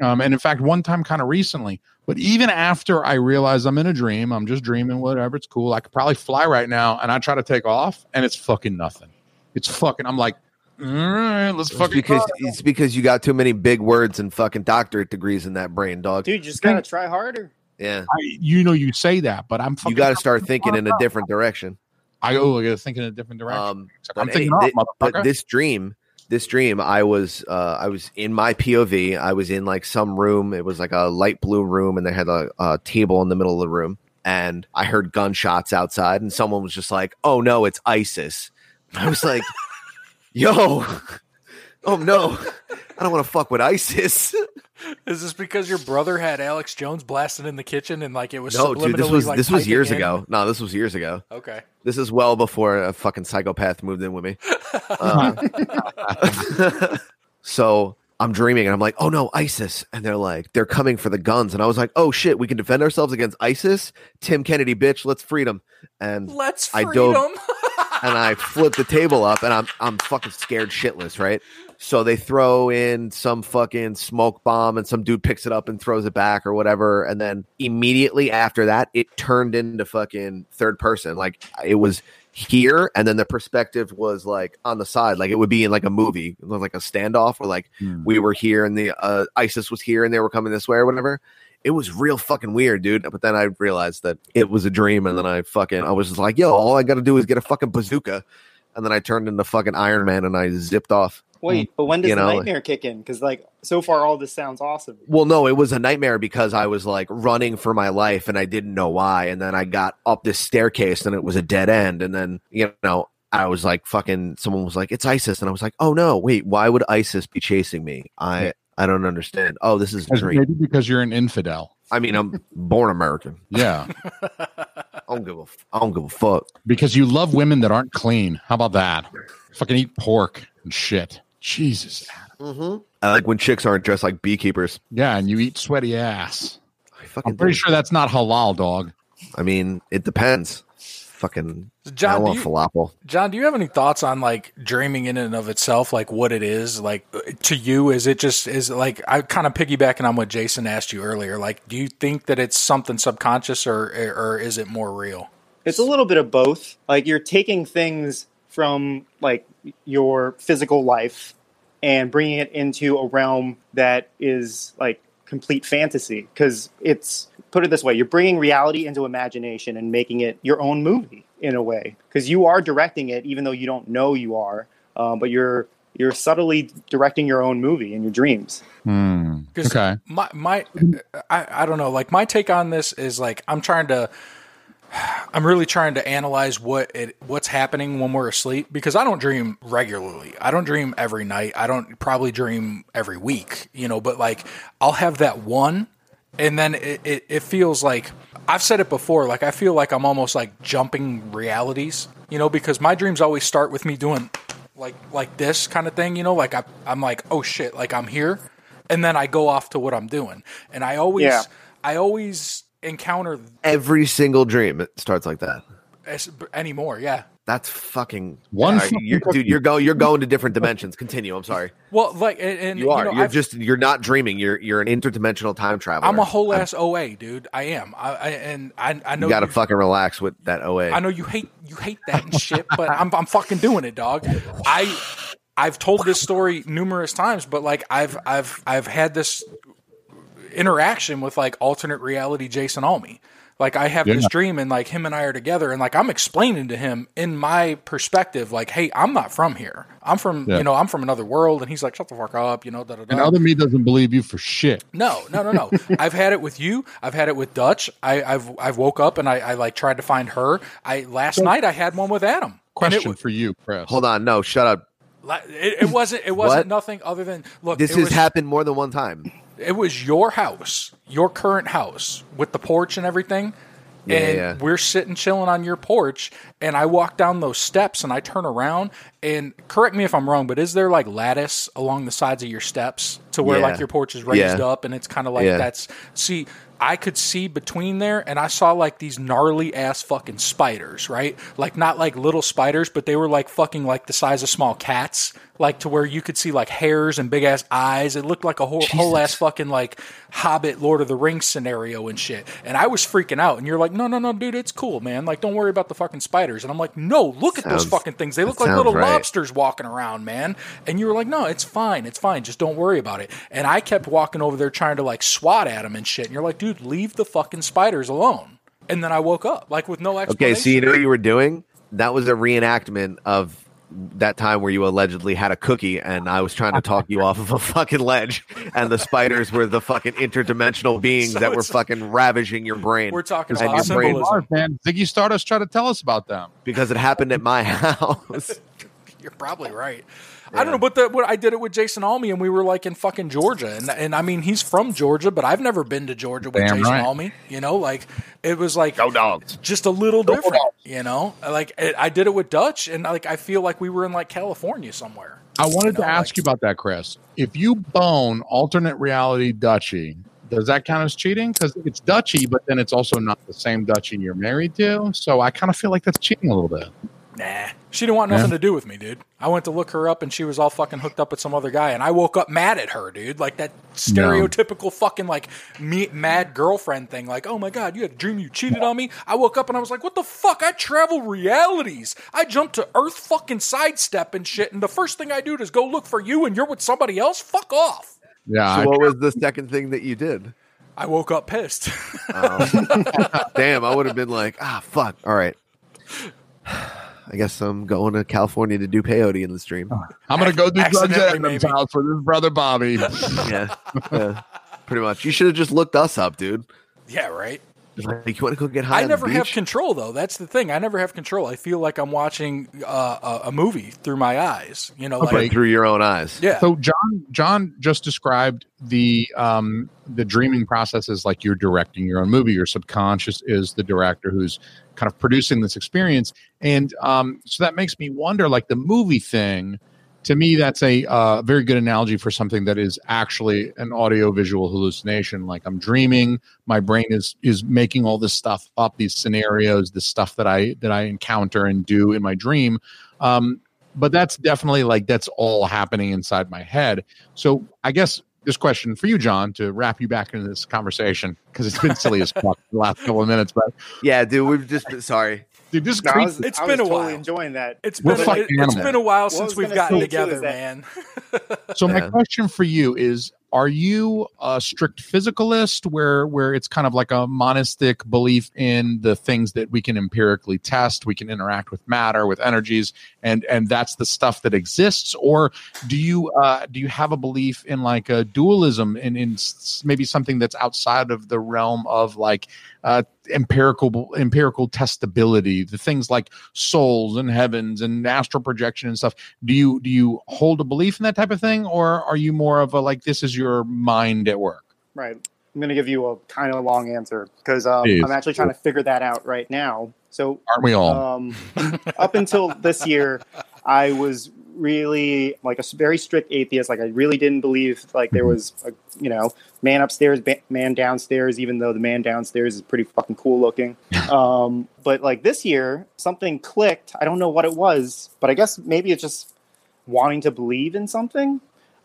Um, and in fact, one time, kind of recently. But even after I realize I'm in a dream, I'm just dreaming, whatever. It's cool. I could probably fly right now, and I try to take off, and it's fucking nothing. It's fucking. I'm like, all right, let's
it's
fucking
because
go.
it's because you got too many big words and fucking doctorate degrees in that brain dog
Dude, you just gotta try harder.
Yeah
I, you know, you say that, but I'm
you got to start thinking in a different direction
I oh, I got to think in a different direction.
um
I'm thinking,
any-
off, motherfucker.
but this dream, this dream, I was uh, I was in my POV. I was in like some room. It was like a light blue room, and they had a, a table in the middle of the room. And I heard gunshots outside, and someone was just like, "Oh no, it's ISIS." I was like, "Yo, oh no, I don't want to fuck with ISIS."
Is this because your brother had Alex Jones blasting in the kitchen and like it was
no, dude, this was
like,
this was years
in?
ago. No, this was years ago.
Okay.
This is well before a fucking psychopath moved in with me. Uh, so I'm dreaming and I'm like, oh no, ISIS. And they're like, they're coming for the guns. And I was like, oh shit, we can defend ourselves against ISIS? Tim Kennedy, bitch, let's freedom. And
Let's
I
freedom.
dove- and I flip the table up and I'm I'm fucking scared shitless, right? So they throw in some fucking smoke bomb and some dude picks it up and throws it back or whatever. And then immediately after that, it turned into fucking third person. Like it was here and then the perspective was like on the side. Like it would be in like a movie, it was like a standoff where like
Hmm.
we were here and the uh, ISIS was here and they were coming this way or whatever. It was real fucking weird, dude. But then I realized that it was a dream, and then I fucking I was just like, yo, all I got to do is get a fucking bazooka, and then I turned into fucking Iron Man and I zipped off.
Wait, mm, but when does
You
the nightmare kick in? Because like so far, all this sounds awesome.
Well, no, it was a nightmare because I was like running for my life and I didn't know why. And then I got up this staircase and it was a dead end. And then, you know, I was like, fucking, someone was like, it's ISIS. And I was like, oh no, wait, why would ISIS be chasing me? I, I don't understand. Oh, this is a
Because-
dream.
Maybe because you're an infidel.
I mean, I'm born American.
Yeah.
I don't give a, f- I don't give a fuck.
because you love women that aren't clean. How about that? Fucking eat pork and shit. Jesus.
Mm-hmm. I like when chicks aren't dressed like beekeepers.
Yeah, and you eat sweaty ass.
I fucking
I'm pretty
do.
sure that's not halal, dog.
I mean, it depends. Fucking, I
John, do
want
you,
falafel.
John, do you have any thoughts on like dreaming in and of itself, like what it is? Like to you, is it just is it like I kind of piggybacking on what Jason asked you earlier? Like, do you think that it's something subconscious or or is it more real?
It's a little bit of both. Like you're taking things from like your physical life and bringing it into a realm that is like complete fantasy because it's put it this way you're bringing reality into imagination and making it your own movie in a way because you are directing it even though you don't know you are um, but you're you're subtly directing your own movie in your dreams.
'Cause
Okay.
My my I, I don't know. Like my take on this is like I'm trying to I'm really trying to analyze what it what's happening when we're asleep because I don't dream regularly. I don't dream every night. I don't probably dream every week, you know, but like I'll have that one and then it, it, it feels like I've said it before, like I feel like I'm almost like jumping realities, you know, because my dreams always start with me doing like like this kind of thing, you know, like I I'm like, oh shit, like I'm here and then I go off to what I'm doing. And I always
Yeah.
I always encounter
Every single dream it starts like that.
as- anymore, yeah.
That's fucking
One
All right,
fucking
you're,
cookie.
dude. You're going. You're going to different dimensions. Continue. I'm sorry.
Well, like, and, and
You are.
know,
You are
I've-
just. You're not dreaming. You're. You're an interdimensional time traveler.
I'm a whole ass OA, dude. I am. I, I and I, I know
You got to
you-
fucking relax with that OA.
I know you hate you hate that and shit, but I'm I'm fucking doing it, dog. I I've told this story numerous times, but like I've I've I've had this interaction with like alternate reality Jason Alme. Like I have this dream and like him and I are together and like I'm explaining to him in my perspective, like, hey, I'm not from here. I'm from
Yeah.
you know, I'm from another world and he's like, Shut the fuck up, you know, da da
And other me doesn't believe you for shit.
No, no, no, no. I've had it with you. I've had it with Dutch. I, I've I've woke up and I, I like tried to find her. I last night I had one with Adam.
Question
It,
for you, Chris.
Hold on. No. Shut up.
it, it wasn't. It wasn't nothing other than look.
This
it
has
was,
happened more than one time.
It was your house, your current house with the porch and everything.
Yeah,
and
yeah.
we're sitting chilling on your porch, and I walk down those steps and I turn around. And correct me if I'm wrong, but is there like lattice along the sides of your steps to where
Yeah.
like your porch is raised up and it's kind of like that's see. I could see between there, and I saw like these gnarly ass fucking spiders, right? Like not like little spiders, but they were like fucking like the size of small cats, like to where you could see like hairs and big ass eyes. It looked like a whole, whole ass fucking like Hobbit, Lord of the Rings scenario and shit. And I was freaking out, and you're like, no, no, no, dude, it's cool, man. Like, don't worry about the fucking spiders. And I'm like, no, look at those fucking things. They look like little
right.
lobsters walking around, man. And you were like, no, it's fine, it's fine. Just don't worry about it. And I kept walking over there trying to like swat at them and shit. And you're like, dude, leave the fucking spiders alone. And then I woke up like with no explanation. Okay.
So you know what you were doing? That was a reenactment of that time where you allegedly had a cookie, and I was trying to talk you off of a fucking ledge, and the spiders were the fucking interdimensional beings
So
that were fucking ravaging your brain.
We're talking
And
about
your brain-
symbolism.
Mars, man. Ziggy Stardust tried to tell us about them.
because it happened at my house.
You're probably right. I don't know, but the, what I did it with Jason Alme, and we were like in fucking Georgia, and and I mean he's from Georgia, but I've never been to Georgia with
Damn
Jason
right.
Alme. You know, like it was like
dogs.
just a little
Go
different.
Dogs.
You know, like it, I did it with Dutch, and like I feel like we were in like California somewhere.
I wanted
You know,
to ask
like-
you about that, Chris. If you bone alternate reality Dutchie, does that count as cheating? Because it's Dutchie, but then it's also not the same Dutchie you're married to. So I kind of feel like that's cheating a little bit.
Nah, she didn't want nothing to do with me, dude. I went to look her up, and she was all fucking hooked up with some other guy, and I woke up mad at her, dude. Like that stereotypical fucking like me, mad girlfriend thing. Like, oh my god, you had a dream you cheated on me. I woke up and I was like, what the fuck? I travel realities. I jump to Earth fucking sidestep and shit, and the first thing I do is go look for you, and you're with somebody else. Fuck off.
Yeah.
so what was the second thing that you did?
I woke up pissed.
Um, damn, I would have been like, ah, fuck. All right. I guess I'm going to California to do peyote in the stream.
I'm going to go do drugs
Accidentally,
at Adam's
maybe.
house with his brother Bobby.
yeah, yeah, pretty much. You should have just looked us up, dude.
yeah, right.
Like, you want to go get high?
I
on
never
the
have control though. That's the thing. I never have control. I feel like I'm watching uh, a, a movie through my eyes. You know,
But
like
through your own eyes.
yeah.
So John John just described the um the dreaming process as like you're directing your own movie. Your subconscious is the director who's kind of producing this experience, and um so that makes me wonder, like the movie thing. To me, that's a uh, very good analogy for something that is actually an audio visual hallucination. Like I'm dreaming, my brain is is making all this stuff up, these scenarios, the stuff that I that I encounter and do in my dream. Um, but that's definitely like that's all happening inside my head. So I guess this question for you, John, to wrap you back into this conversation because it's been silly as fuck the last couple of minutes. But
Yeah, dude, we've just been sorry.
Dude, this
No, I was,
It's
I
been
was
a
totally
while.
enjoying that.
It's
We're
been a, it, has been a while
What
since we've gotten together,
that-
man.
So my
Yeah.
question for you is: Are you a strict physicalist, where where it's kind of like a monistic belief in the things that we can empirically test, we can interact with matter, with energies, and and that's the stuff that exists, or do you uh, do you have a belief in like a dualism in in maybe something that's outside of the realm of like uh, empirical empirical testability, the things like souls and heavens and astral projection and stuff. Do you do you hold a belief in that type of thing, or are you more of a like this is your mind at work?
Right. I'm going to give you a kind of a long answer because um, I'm actually trying to figure that out right now. So
Aren't we all?
um, up until this year, I was really like a very strict atheist. Like I really didn't believe like there was a you know man upstairs, ba- man downstairs. Even though the man downstairs is pretty fucking cool looking. Um, but like this year, something clicked. I don't know what it was, but I guess maybe it's just wanting to believe in something.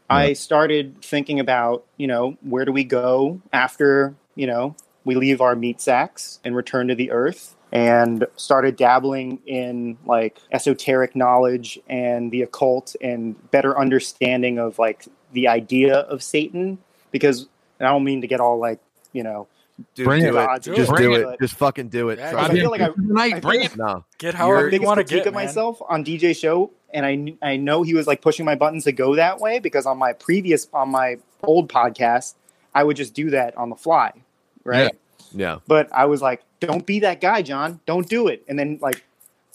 I started thinking about you know where do we go after you know we leave our meat sacks and return to the earth and started dabbling in like esoteric knowledge and the occult and better understanding of like the idea of satan because i don't mean to get all like you know
Dude,
Bring it.
it. Just
Bring
do
it.
it. Just fucking do it.
Yeah,
I feel like I-
Tonight,
I
bring it.
no.
Get however
Your
you
biggest
want to
critique
get,
of
man.
myself on DJ show, and I I know he was like pushing my buttons to go that way because on my previous on my old podcast, I would just do that on the fly, right?
Yeah.
But I was like, "Don't be that guy, John. Don't do it." And then like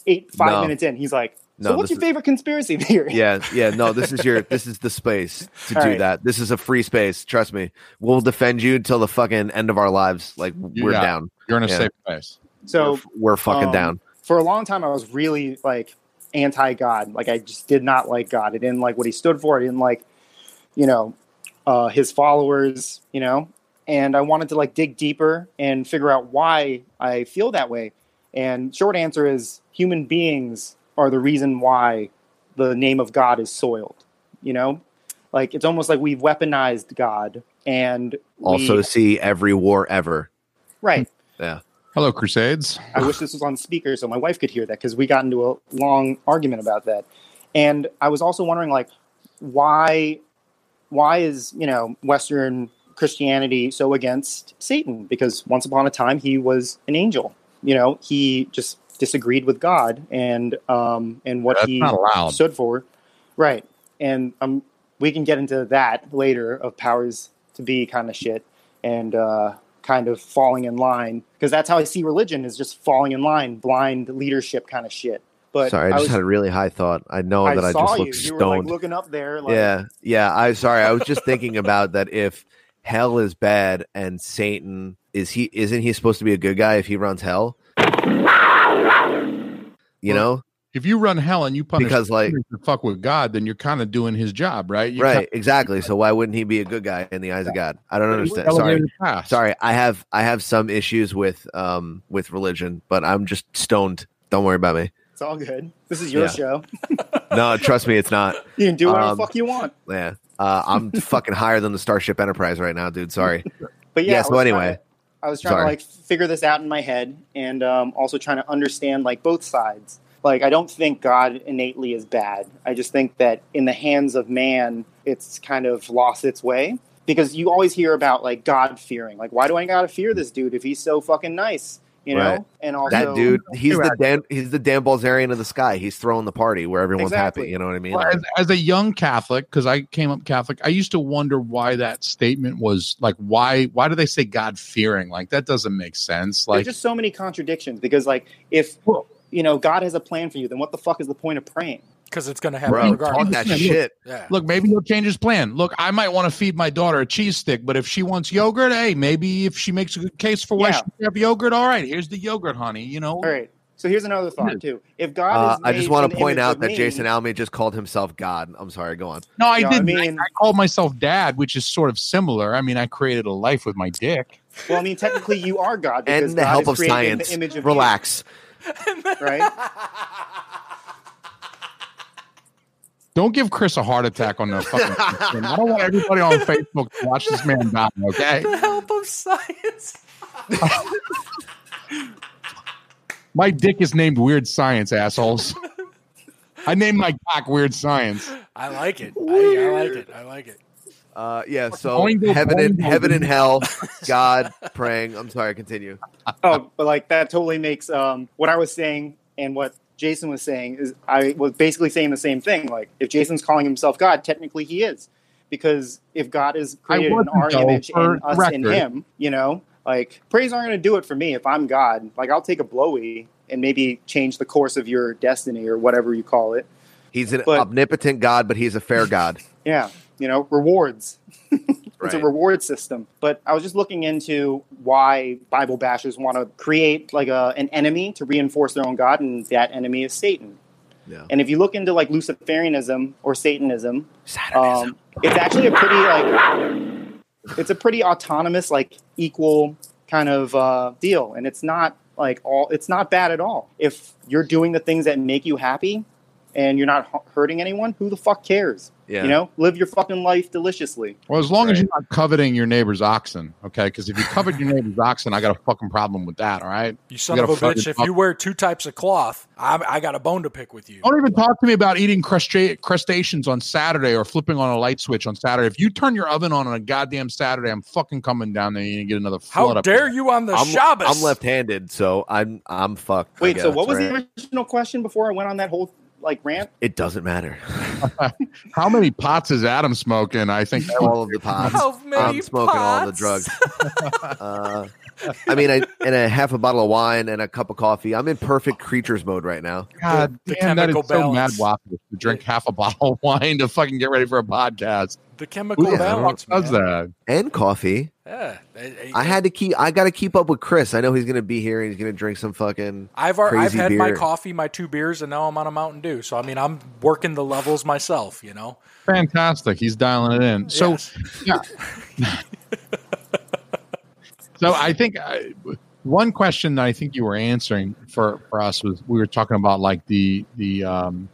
eight five
No.
minutes in, he's like, "So
No,
what's your
is-
favorite conspiracy theory?"
Yeah, yeah, no, this is your this is the space to
All
do
right.
that. This is a free space. Trust me. We'll defend you until the fucking end of our lives. Like we're
Yeah.
down.
You're in a
Yeah.
safe place.
So
we're, we're fucking
um,
down.
for a long time I was really like anti God. Like I just did not like God. I didn't like what he stood for. I didn't like, you know, uh, his followers, you know, and I wanted to like dig deeper and figure out why I feel that way. And short answer is human beings are the reason why the name of God is soiled. You know, like it's almost like we've weaponized God and
Also
we,
see every war ever.
right.
Yeah.
Hello, Crusades.
I wish this was on speaker so my wife could hear that because we got into a long argument about that. And I was also wondering, like, why, why is you know Western Christianity so against Satan? Because once upon a time he was an angel. You know, he just disagreed with God and um and what
That's
he stood for, right? And um, we can get into that later of powers to be kind of shit and uh, kind of falling in line because that's how I see religion is just falling in line, blind leadership kind of shit. But
sorry, I just
was,
had a really high thought. I know
I
that I just
you.
looked
You were like
stoned.
looking up there. Like,
yeah, yeah. I sorry. I was just thinking about that. If hell is bad and Satan is he isn't he supposed to be a good guy if he runs hell? You
Well,
know,
If you run hell and you punish
Because, like-
to fuck with God, then you're kind of doing his job, right? You
right? Exactly. So why wouldn't he be a good guy in the eyes of God? I don't understand. Sorry, sorry. I have I have some issues with um with religion, but I'm just stoned. Don't worry about me.
It's all good. This is your
Yeah.
show.
No, trust me, it's not.
You can do whatever
Um,
the fuck you want.
Yeah, uh, I'm fucking higher than the Starship Enterprise right now, dude. Sorry.
But yeah,
yeah, so anyway.
to- I was trying
Sorry.
to like figure this out in my head, and um, also trying to understand like both sides. Like, I don't think God innately is bad. I just think that in the hands of man, it's kind of lost its way. Because you always hear about like God fearing. Like, why do I gotta fear this dude if he's so fucking nice? You know,
Right.
and also
That dude, he's the
right.
Dan, he's the Dan Bilzerian of the sky. He's throwing the party where everyone's
Exactly.
happy. You know what I mean?
Well, as, as a young Catholic, because I came up Catholic, I used to wonder why that statement was like, why why do they say God fearing? Like that doesn't make sense.
There's
Like
just so many contradictions. Because like, if you know God has a plan for you, then what the fuck is the point of praying?
Because it's going to happen
Bro, talk
regardless.
that
Yeah, look.
shit.
Yeah.
Look, maybe he'll change his plan. Look, I might want to feed my daughter a cheese stick, but if she wants yogurt, hey, maybe if she makes a good case for why
Yeah.
she should have yogurt, all right, here's the yogurt, honey. You know,
All right. So here's another thought too. If God
Uh, I just want to point out that
me-
Jason Alme just called himself God. I'm sorry. Go on.
no, I
Yeah, I
didn't. I,
mean-
I called myself dad, which is sort of similar. I mean, I created a life with my dick.
Well, I mean, technically, you are God because
And the
God
help of science.
the image of
Relax.
you, right?
Don't give Chris a heart attack on the fucking. I don't want everybody on Facebook to watch this man die. Okay,
The help of science.
my dick is named Weird Science, assholes. I named my cock Weird Science.
I like it. I, I like it. I like it.
Uh, yeah. So
Boingo,
heaven and heaven and hell, God praying. I'm sorry. Continue.
Oh, but like that totally makes um, what I was saying and what Jason was saying is I was basically saying the same thing. Like, if Jason's calling himself God, technically he is, because if God is created in our
though,
image and us
the
in. Him, you know, Like praise aren't going to do it for me if I'm God. Like I'll take a blowy and maybe change the course of your destiny or whatever you call it.
He's an
But-
omnipotent God, but he's a fair God.
Yeah, you know, rewards. It's a reward system. But I was just looking into why Bible bashers want to create like a, an enemy to reinforce their own God, and that enemy is Satan.
Yeah.
And if you look into like Luciferianism or Satanism, um, it's actually a pretty like it's a pretty autonomous, like equal kind of uh, deal, and it's not like all it's not bad at all. If you're doing the things that make you happy and you're not hu- hurting anyone, who the fuck cares?
Yeah.
You know, live your fucking life deliciously.
Well, as long as you're not coveting your neighbor's oxen, okay? Because if you covered your neighbor's oxen, I got a fucking problem with that. All right.
You son
You
of a bitch! If
fuck-
you wear two types of cloth, I, I got a bone to pick with you.
Don't even talk to me about eating crusta- crustaceans on Saturday or flipping on a light switch on Saturday. If you turn your oven on on a goddamn Saturday, I'm fucking coming down there and get another
How
flood up How
dare
there.
you on the
I'm,
Shabbos?
I'm left-handed, so I'm I'm fucked. I
Wait, so what was
right?
the original question before I went on that whole like rant?
It doesn't matter.
How many pots is Adam smoking? I think
all of the pots.
How many
I'm smoking all the drugs. uh, I mean, I, and a half a bottle of wine and a cup of coffee. I'm in perfect creatures mode right now.
God
The- the
damn, that is
chemical
so mad
balance.
waffle to drink half a bottle of wine to fucking get ready for a podcast.
The chemical
Who
balance.
does
man.
that?
And coffee.
Yeah, I,
I had to keep. I got to keep up with Chris. I know he's going to be here and he's going to drink some fucking.
I've al- I've
crazy
had my coffee, my two beers, and now I'm on a Mountain Dew. So I mean, I'm working the levels myself. You know.
Fantastic. He's dialing it in. So,
Yes.
yeah. so I think uh, one question that I think you were answering for, for us was we were talking about like the the um,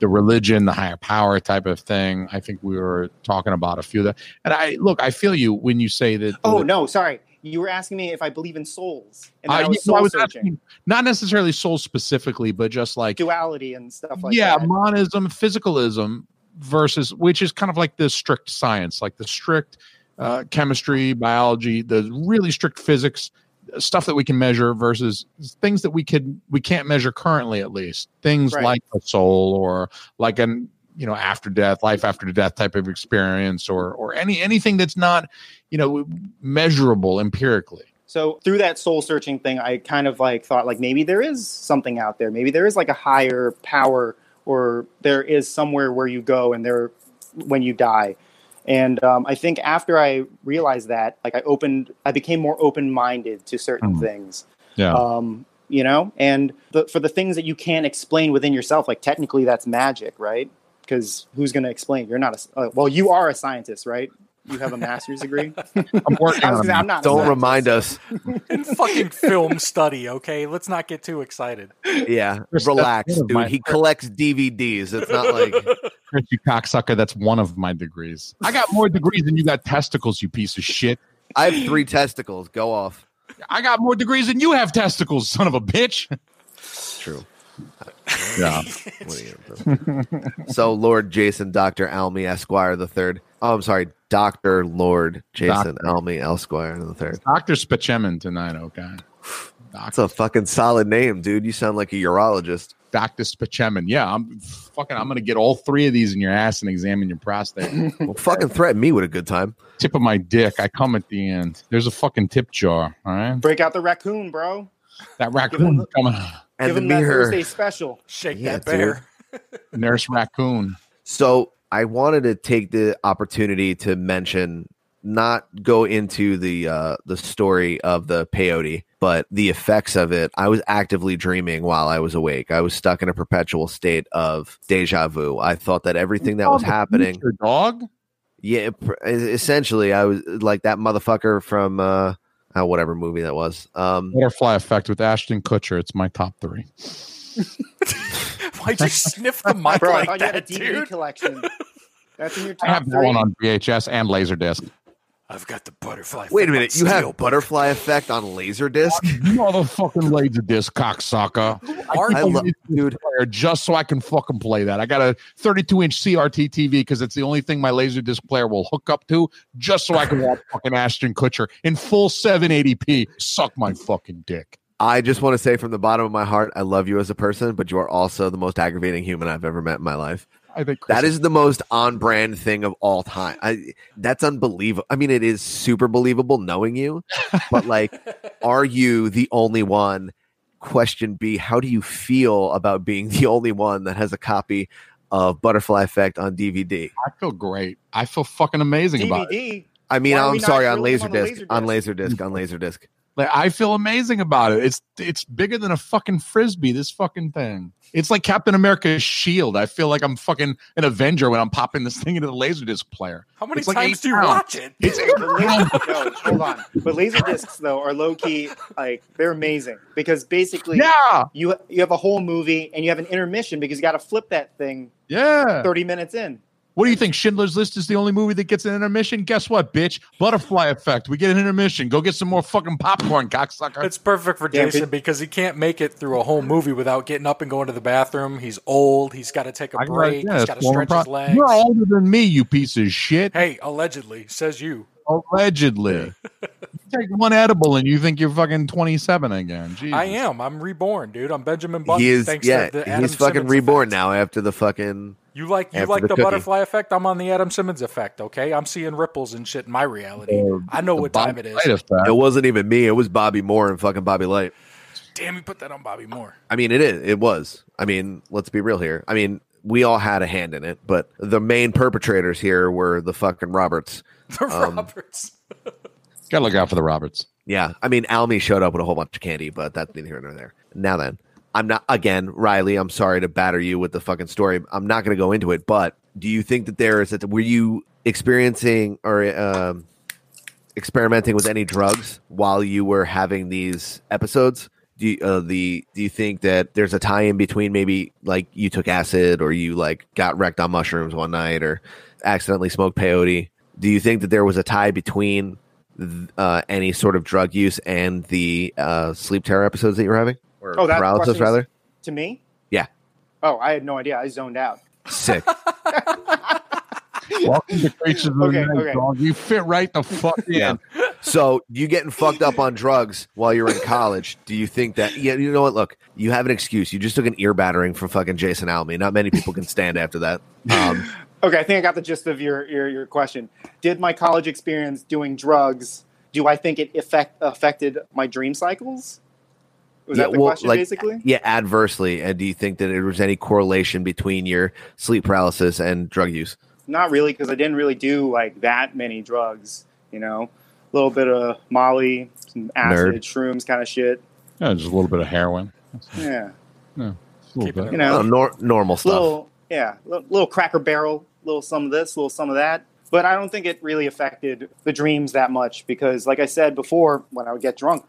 the religion, the higher power type of thing. I think we were talking about a few of that. And I look, I feel you when you say that.
Oh no, sorry. You were asking me if I believe in souls, and
Uh,
I was
yeah,
soul
I was asking, not necessarily souls specifically, but just like
duality and stuff like
yeah,
that.
monism, physicalism versus which is kind of like the strict science, like the strict uh, chemistry, biology, the really strict physics stuff that we can measure versus things that we could we can't measure currently at least things
Right.
like a soul or like an you know after death life after death type of experience or or any anything that's not you know measurable empirically
So through that soul searching thing, I kind of like thought like maybe there is something out there. Maybe there is like a higher power, or there is somewhere where you go and there when you die. And um, I think after I realized that, like I opened, I became more open minded to certain
Hmm.
things.
yeah
Um, you know, and the, for the things that you can't explain within yourself, like technically that's magic, right? Because who's going to explain? You're not a, uh, well, you are a scientist, right? You have a master's degree.
i'm working
I was
on
gonna say,
it.
I'm not.
Don't remind us.
In fucking film study, okay? Let's not get too excited.
Yeah,
Chris,
relax, dude.
my-
He collects DVDs. It's not like
Chris, you cocksucker. That's one of my degrees. I got more degrees than you got testicles, you piece of shit.
I have three testicles. Go off.
I got more degrees than you have testicles, son of a bitch.
True.
Yeah.
What are you do? so, Lord Jason, Doctor Alme Esquire the third. Oh, I'm sorry, Doctor Lord Jason
Doctor.
Alme Esquire the third.
Dr. Spachemin tonight, okay.
That's a fucking solid name, dude. You sound like a urologist.
Dr. Spachemin. Yeah, I'm fucking I'm gonna get all three of these in your ass and examine your prostate.
Well, fucking threaten me with a good time.
tip of my dick. I come at the end. There's a fucking tip jar. All right.
Break out the raccoon, bro.
That raccoon coming.
And
Give
the
him that
mirror.
Thursday special.
Shake
Yeah,
that bear.
Nurse raccoon.
So I wanted to take the opportunity to mention, not go into the uh, the story of the peyote, but the effects of it. I was actively dreaming while I was awake. I was stuck in a perpetual state of deja vu. I thought that everything that was happening.
Your dog?
Yeah, pr- essentially, I was like that motherfucker from uh, uh, whatever movie that was. Um,
Butterfly effect with Ashton Kutcher. It's my top three.
Why'd you sniff the mic
Bro, I
like
thought you a
that,
DVD
dude?
collection. That's in your
I have that
three.
one on VHS and Laserdisc.
I've got the butterfly.
wait a minute, you have
steel
butterfly effect on Laserdisc?
Motherfucking Laserdisc cocksucker.
Are
I
you?
love, dude.
just so I can fucking play that. I got a 32 inch CRT TV because it's the only thing my laser disc player will hook up to, just so I can watch fucking Ashton Kutcher in full 780p. Suck my fucking dick.
I just want to say from the bottom of my heart, I love you as a person, but you are also the most aggravating human I've ever met in my life.
I think Chris
That is the most on brand thing of all time. I, that's unbelievable. I mean, it is super believable knowing you, but like, are you the only one? Question B: How do you feel about being the only one that has a copy of Butterfly Effect on DVD?
I feel great. I feel fucking amazing about it.
I mean,
Why are we
I'm sorry on
releasing
Laserdisc,
on
on
Laserdisc?
Laserdisc, on Laserdisc.
Like I feel amazing about it. It's it's bigger than a fucking frisbee. This fucking thing. It's like Captain America's shield. I feel like I'm fucking an Avenger when I'm popping this thing into the laserdisc player.
How many
It's
times
eight
do you
pounds.
watch it?
It's
But laser, no, hold on. But laserdiscs though are low key like they're amazing because basically
yeah,
you you have a whole movie and you have an intermission because you got to flip that thing
yeah.
30 minutes in.
What do you think? Schindler's List is the only movie that gets an intermission? Guess what, bitch? Butterfly Effect. We get an intermission. Go get some more fucking popcorn, cocksucker.
It's perfect for
Yeah,
Jason
but-
because he can't make it through a whole movie without getting up and going to the bathroom. He's old. He's got to take a
I can
break.
yeah,
he's
it's
got to
former
stretch his legs.
You're older than me, you piece of shit.
Hey, allegedly, says you.
Allegedly. you take one edible and you think you're fucking 27 again. Jesus.
I am. I'm reborn, dude. I'm Benjamin Button.
He is,
thanks
yeah,
to the Adam
he's fucking
Simmons
reborn
effect.
now after the fucking.
You like you like
the
the, butterfly effect? I'm on the Adam Simmons effect. Okay, I'm seeing ripples and shit in my reality.
Uh,
I know
The
what time it is.
Effect.
It wasn't even me. It was Bobby Moore and fucking Bobby Light.
Damn, you put that on Bobby Moore.
I mean, it is. It was. I mean, let's be real here. I mean, we all had a hand in it, but the main perpetrators here were the fucking Roberts.
The
Um,
Roberts.
Gotta look out for the Roberts.
Yeah, I mean, Alme showed up with a whole bunch of candy, but that's neither here nor there. Now then, I'm not again, Riley. I'm sorry to batter you with the fucking story. I'm not going to go into it, but do you think that there is that were you experiencing or um, experimenting with any drugs while you were having these episodes? Do you, uh, the do you think that there's a tie in between maybe like you took acid or you like got wrecked on mushrooms one night or accidentally smoked peyote? Do you think that there was a tie between uh, any sort of drug use and the uh, sleep terror episodes that you were having, or
Oh, that
paralysis rather?
To me?
Yeah.
Oh, I had no idea. I zoned out.
Sick.
Welcome to Creatures of the
Okay,
Night,
okay.
dog. You fit right the fuck in.
Yeah. so you getting fucked up on drugs while you're in college? Do you think that? Yeah, you know what? Look, you have an excuse. You just took an ear battering from fucking Jason Alme. Not many people can stand after that. Um,
Okay, I think I got the gist of your, your, your question. Did my college experience doing drugs, do I think it effect, affected my dream cycles? Was
yeah,
that the
well,
question,
like,
basically?
Yeah, adversely. And do you think that there was any correlation between your sleep paralysis and drug use?
Not really, because I didn't really do like that many drugs. You know, a little bit of Molly, some acid,
Nerd.
shrooms, kind of shit.
Yeah, just a little bit of heroin.
Yeah,
Just a little
Keep it
bit.
you know,
Oh, nor- normal stuff.
little yeah, little, little Cracker Barrel, a little some of this, a little some of that. But I don't think it really affected the dreams that much because, like I said before, when I would get drunk,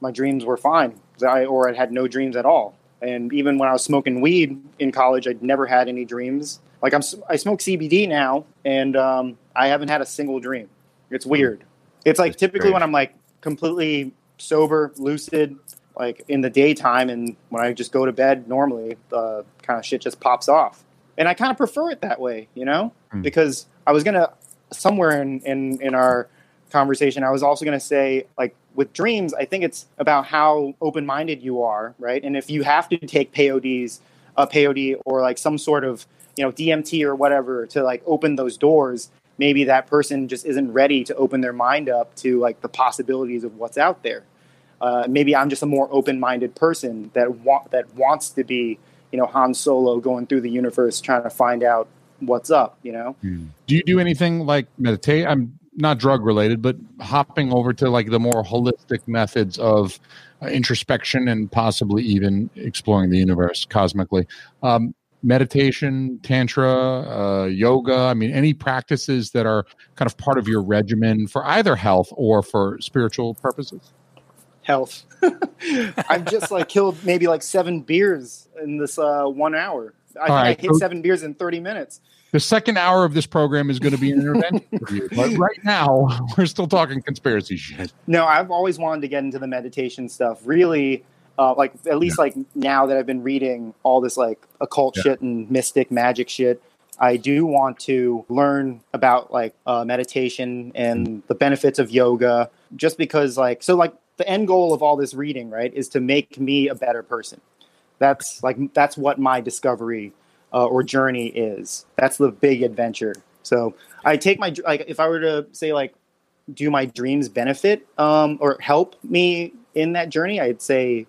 my dreams were fine, I, or I had no dreams at all. And even when I was smoking weed in college, I'd never had any dreams. Like I'm, I smoke CBD now, and um, I haven't had a single dream. It's weird. It's like
That's
typically
strange.
when I'm like completely sober, lucid, like in the daytime, and when I just go to bed normally, the kind of shit just pops off. And I kind of prefer it that way, you know,
Hmm.
because I was gonna somewhere in in in our conversation, I was also gonna say like with dreams, I think it's about how open minded you are, right? And if you have to take peyotes, a peyote, or like some sort of you know DMT or whatever to like open those doors, maybe that person just isn't ready to open their mind up to like the possibilities of what's out there. Uh, maybe I'm just a more open-minded person that wa- that wants to be, you know, Han Solo going through the universe trying to find out what's up. You know,
Do you do anything like meditate? I'm not drug related, but hopping over to like the more holistic methods of uh, introspection and possibly even exploring the universe cosmically. Um, meditation, tantra, uh, yoga. I mean, any practices that are kind of part of your regimen for either health or for spiritual purposes.
health. I've just like killed maybe like seven beers in this uh, one hour. I
All
I hit seven beers in 30 minutes.
The second hour of this program is going to be an intervention for you, but right now we're still talking conspiracy shit.
No, I've always wanted to get into the meditation stuff. Really, uh, like at least like now that I've been reading all this like occult
Yeah.
shit and mystic magic shit, I do want to learn about like uh, meditation and the benefits of yoga. Just because, like, so like the end goal of all this reading, right, is to make me a better person. That's like that's what my discovery uh, or journey is. That's the big adventure. So I take my like if I were to say like, do my dreams benefit um, or help me in that journey? I'd say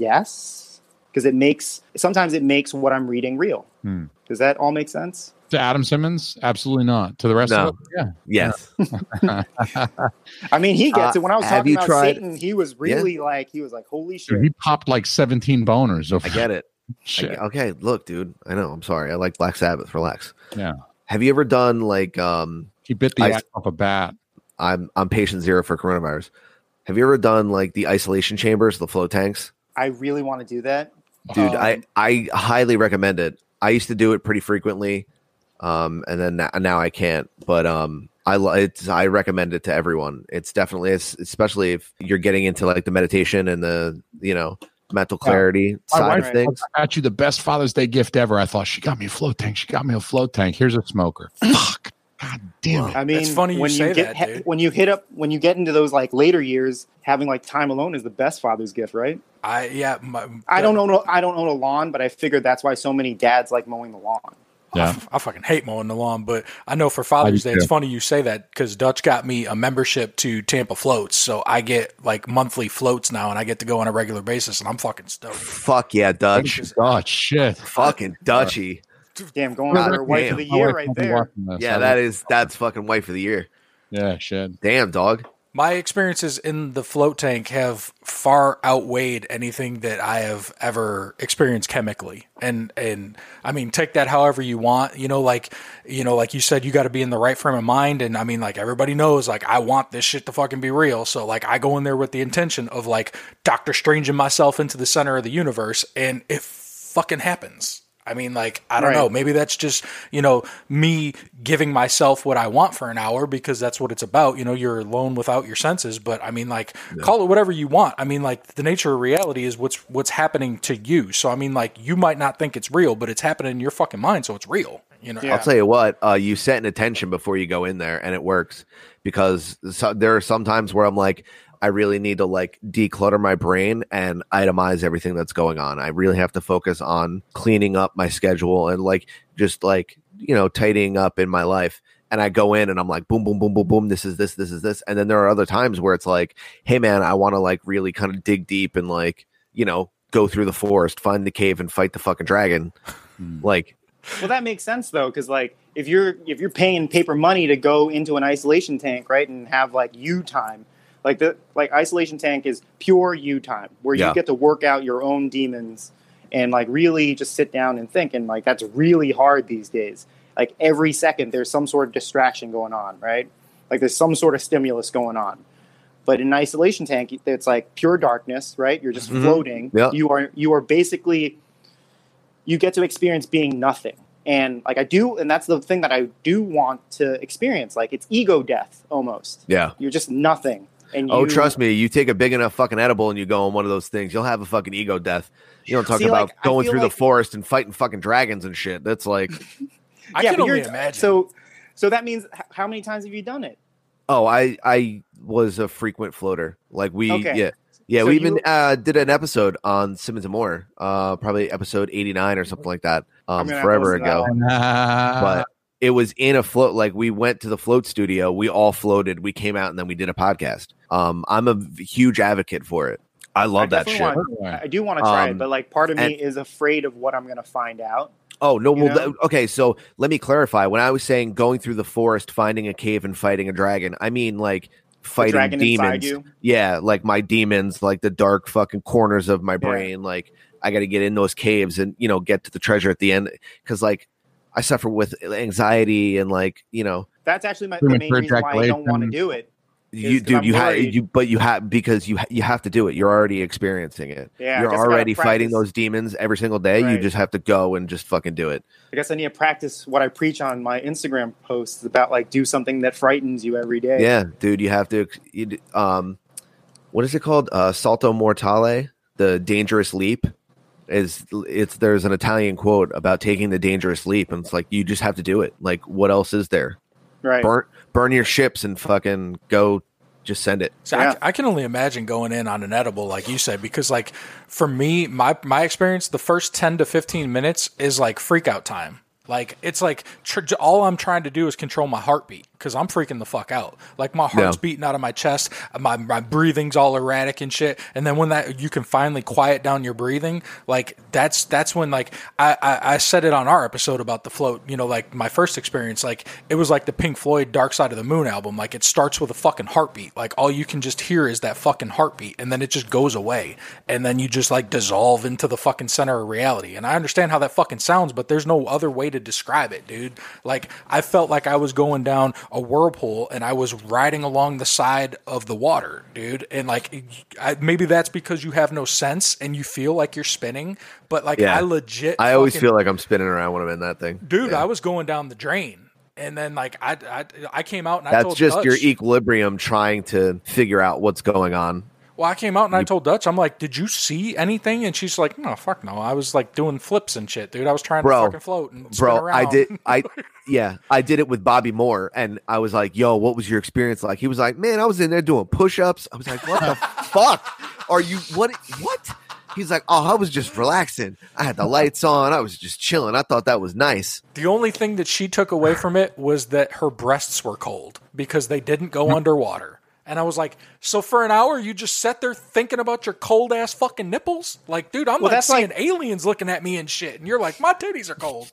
yes, because it makes sometimes it makes what I'm reading real.
Hmm.
Does that all make sense?
To Adam Simmons, absolutely not. To the rest
No.
of it, yeah.
Yes.
I mean, he gets
Uh,
it. When I was talking
you
about
tried-
Satan, he was really like he was like, "Holy shit!"
Dude, he popped like 17 boners. Of
I get it. I
shit.
get- okay, look, dude. I know. I'm sorry. I like Black Sabbath. Relax.
Yeah.
Have you ever done like um
He bit the
I-
ass off a bat.
I'm I'm patient zero for coronavirus. Have you ever done like the isolation chambers, the flow tanks?
I really want to do that,
Dude,
Um,
I I highly recommend it. I used to do it pretty frequently. Um and then now, now I can't, but um I li- it's I recommend it to everyone. It's definitely it's, especially if you're getting into like the meditation and the, you know, mental clarity
My
side
wife
of things.
got you the best Father's Day gift ever. I thought she got me a float tank. She got me a float tank. Here's a smoker. Fuck. God damn it.
I mean,
It's funny you
when
say
you get
that, dude.
when you hit up when you get into those like later years, having like time alone is the best father's gift, right?
I yeah. My,
I don't own a, I don't own a lawn, but I figured that's why so many dads like mowing the lawn.
I,
Yeah.
f- I fucking hate mowing the lawn, but I know for Father's Day, it's funny you say that because Dutch got me a membership to Tampa Floats, so I get like monthly floats now, and I get to go on a regular basis, and I'm fucking stoked.
Fuck yeah, Dutch.
Oh, shit.
Fucking Dutchy.
Damn, going
God
for a wife of the year right there.
this.
Yeah,
I
that
will-
is that's fucking wife of the year.
Yeah, shit.
Damn, dog.
My experiences in the float tank have far outweighed anything that I have ever experienced chemically. And and I mean take that however you want. You know, like you know, like you said, you gotta be in the right frame of mind. And I mean, like everybody knows, like I want this shit to fucking be real. So like I go in there with the intention of like Doctor Stranging myself into the center of the universe and it fucking happens. I mean, like, I don't
Right.
know. Maybe that's just, you know, me giving myself what I want for an hour because that's what it's about. You know, you're alone without your senses. But I mean, like, call it whatever you want. I mean, like, the nature of reality is what's what's happening to you. So I mean, like, you might not think it's real, but it's happening in your fucking mind, so it's real. You know,
Yeah.
I'll tell you what, uh, you set an attention before you go in there, and it works because so, there are some times where I'm like, I really need to like declutter my brain and itemize everything that's going on. I really have to focus on cleaning up my schedule and like just like you know tidying up in my life. And I go in and I'm like, boom, boom, boom, boom, boom. This is this, this is this. And then there are other times where it's like, hey man, I want to like really kind of dig deep and like you know go through the forest, find the cave, and fight the fucking dragon. Hmm. Like
Well, that makes sense though, because like if you're if you're paying paper money to go into an isolation tank, right, and have like you time, like the like isolation tank is pure you time, where
Yeah.
you get to work out your own demons and like really just sit down and think, and like that's really hard these days. Like every second, there's some sort of distraction going on, right? Like there's some sort of stimulus going on. But in an isolation tank, it's like pure darkness, right? You're just
Mhm.
floating.
Yeah.
You are you are basically you get to experience being nothing. And like I do, and that's the thing that I do want to experience. Like it's ego death almost.
yeah.
You're just nothing. And you,
Oh, trust me, you take a big enough fucking edible and you go on one of those things, you'll have a fucking ego death. You don't talk
See,
about
like,
going through
like-
the forest and fighting fucking dragons and shit. That's like,
I
yeah,
can
but
only imagine.
So, so that means how many times have you done it?
oh, I I was a frequent floater. Like we,
Okay.
yeah, yeah.
So
we
you-
even uh, did an episode on Simmons and Moore, uh, probably episode eighty nine or something like that, um,
gonna have to
forever
listen to that
ago. But it was in a float. Like we went to the float studio, we all floated, we came out, and then we did a podcast. Um, I'm a huge advocate for it. I love
I
that shit.
want- I do want to try
Um,
it, but like part of me
and-
is afraid of what I'm going to find out.
Oh no! Well, th- okay. So let me clarify. When I was saying going through the forest, finding a cave, and fighting a dragon, I mean like fighting demons. Yeah, like my demons, like the dark fucking corners of my
Yeah.
brain. Like I got to get in those caves and you know get to the treasure at the end because like I suffer with anxiety and like you know
That's actually my, the main reason why I don't want to do it.
you
'cause
dude
I'm
you have you but you have because you ha- you have to do it. You're already experiencing it.
Yeah,
You're
guess I gotta
already fighting those demons every single day. You just have to go and just fucking do it.
I guess I need to practice what I preach on my Instagram posts about like do something that frightens you every day.
Yeah, dude, you have to. You, um, what is it called? Uh, Salto mortale, the dangerous leap. Is it's there's an Italian quote about taking the dangerous leap, and it's like you just have to do it. Like, what else is there?
Right.
Burn burn your ships and fucking go just send it.
So
Yeah.
I, I can only imagine going in on an edible, like you said, because like for me, my my experience, the first ten to fifteen minutes is like freak out time. Like it's like tr- all I'm trying to do is control my heartbeat because I'm freaking the fuck out. Like my heart's beating out of my chest, my my breathing's all erratic and shit. And then when that you can finally quiet down your breathing, like that's that's when like I, I I said it on our episode about the float. You know, like my first experience, like it was like the Pink Floyd Dark Side of the Moon album. Like it starts with a fucking heartbeat. Like all you can just hear is that fucking heartbeat, and then it just goes away, and then you just like dissolve into the fucking center of reality. And I understand how that fucking sounds, but there's no other way to describe it, dude. Like I felt like I was going down a whirlpool and I was riding along the side of the water, dude. And like I, maybe that's because you have no sense and you feel like you're spinning, but like
Yeah.
I legit
I always
fucking-
feel like I'm spinning around when I'm in that thing,
dude,
Yeah.
I was going down the drain. And then like I I, I came out and I
That's
told
just
Dutch,
your equilibrium trying to figure out what's going on.
Well, I came out and I told Dutch, I'm like, "Did you see anything?" And she's like, "No, fuck no. I was like doing flips and shit, dude. I was trying
Bro,
to fucking float and spin
Bro,
around."
I did I yeah, I did it with Bobby Moore and I was like, "Yo, what was your experience like?" He was like, "Man, I was in there doing push-ups." I was like, "What the fuck? Are you what what?" He's like, "Oh, I was just relaxing. I had the lights on. I was just chilling. I thought that was nice."
The only thing that she took away from it was that her breasts were cold because they didn't go mm-hmm. underwater. And I was like, "So for an hour, you just sat there thinking about your cold ass fucking nipples? Like, dude, I'm
Well,
like
that's
seeing
like-
aliens looking at me and shit, and you're like, my titties are cold."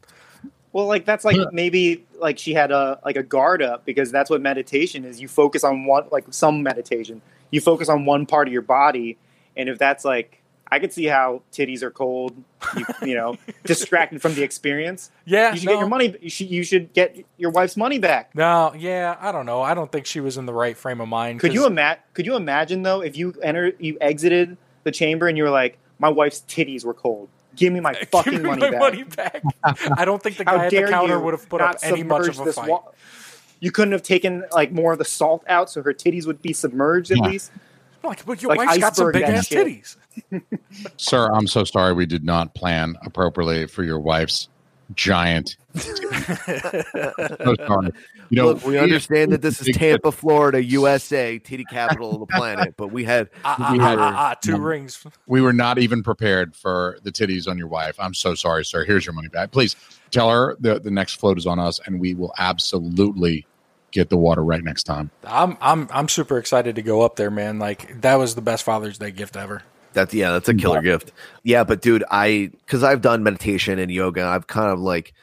Well, like that's like maybe like she had a like a guard up because that's what meditation is. You focus on one like some meditation. You focus on one part of your body, and if that's like I could see how titties are cold, you, you know, distracted from the experience.
Yeah,
You should
no.
get your money. You should, you should get your wife's money back.
No, yeah, I don't know. I don't think she was in the right frame of mind.
Could
'cause-
you imagine? Could you imagine though if you enter, you exited the chamber and you were like, "My wife's titties were cold. Give me my fucking
Give me
money
my
back."
money back. I don't think the guy at the counter would have put up any much of a
this
fight.
wa- you couldn't have taken like more of the salt out so her titties would be submerged at
Yeah.
least.
Like, but your
Like
wife's got some big
that
ass
shit.
titties.
Sir, I'm so sorry we did not plan appropriately for your wife's giant. so sorry. You know,
Look, we understand that this is Tampa, Florida, USA, titty capital of the planet, but we had
ah,
We
ah,
had-
ah, two
um,
rings.
we were not even prepared for the titties on your wife. I'm so sorry, sir. Here's your money back. Please tell her the, the next float is on us, and we will absolutely get the water right next time.
I'm I'm I'm super excited to go up there, man. Like that was the best Father's Day gift ever.
That's yeah, that's a killer gift. Yeah, but dude, I because I've done meditation and yoga, I've kind of like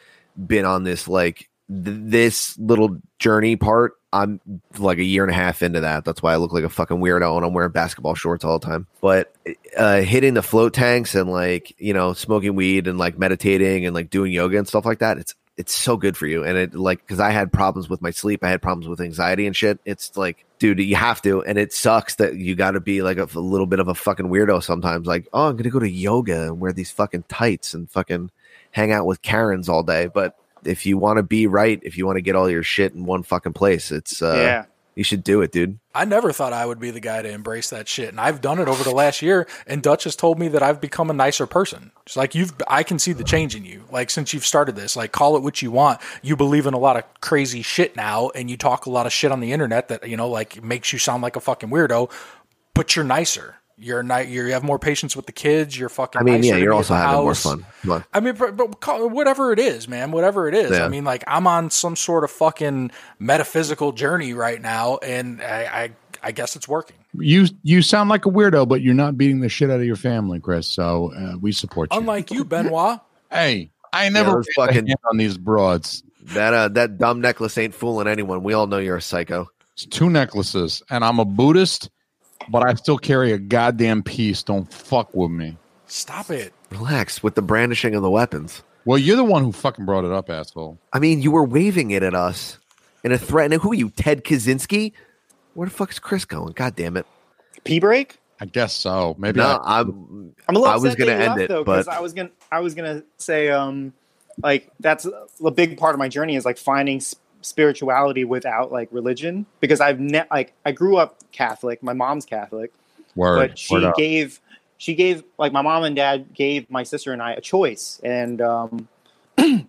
been on this like th- this little journey part. I'm like a year and a half into that. That's why I look like a fucking weirdo and I'm wearing basketball shorts all the time. But uh, hitting the float tanks and like you know smoking weed and like meditating and like doing yoga and stuff like that, it's it's so good for you. And it like because I had problems with my sleep, I had problems with anxiety and shit. It's like, dude, you have to, and it sucks that you got to be like a, a little bit of a fucking weirdo sometimes. Like, oh, I'm gonna go to yoga and wear these fucking tights and fucking hang out with Karens all day. But if you want to be right, if you want to get all your shit in one fucking place, it's uh,
yeah.
You should do it, dude.
I never thought I would be the guy to embrace that shit, and I've done it over the last year. And Dutch has told me that I've become a nicer person. It's like you've, I can see the change in you. Like since you've started this, like call it what you want. You believe in a lot of crazy shit now, and you talk a lot of shit on the internet that you know, like makes you sound like a fucking weirdo. But you're nicer. You're ni- You have more patience with the kids. You're fucking.
I mean,
nicer
yeah, you're also
the
having more
house.
fun.
I mean, but, but call- whatever it is, man, whatever it is.
Yeah.
I mean, like I'm on some sort of fucking metaphysical journey right now, and I, I, I guess it's working.
You you sound like a weirdo, but you're not beating the shit out of your family, Chris. So uh, we support you.
Unlike you, Benoit.
hey, I never
those
raised a
fucking-
hand on these broads.
That uh, that dumb necklace ain't fooling anyone. We all know you're a psycho.
It's two necklaces, and I'm a Buddhist, but I still carry a goddamn piece. Don't fuck with me.
Stop it.
Relax with the brandishing of the weapons.
Well, you're the one who fucking brought it up, asshole.
I mean, you were waving it at us in a threat. And who are you, Ted Kaczynski? Where the fuck is Chris going? God damn it!
P break.
I guess so. Maybe
no,
I,
I'm.
I'm a little
I was gonna end
left,
it,
though, 'cause
but-
I was gonna I was gonna say um like that's a big part of my journey is like finding s- spirituality without like religion because I've ne- like I grew up Catholic. My mom's Catholic,
word.
but she
word
gave she gave like my mom and dad gave my sister and I a choice and um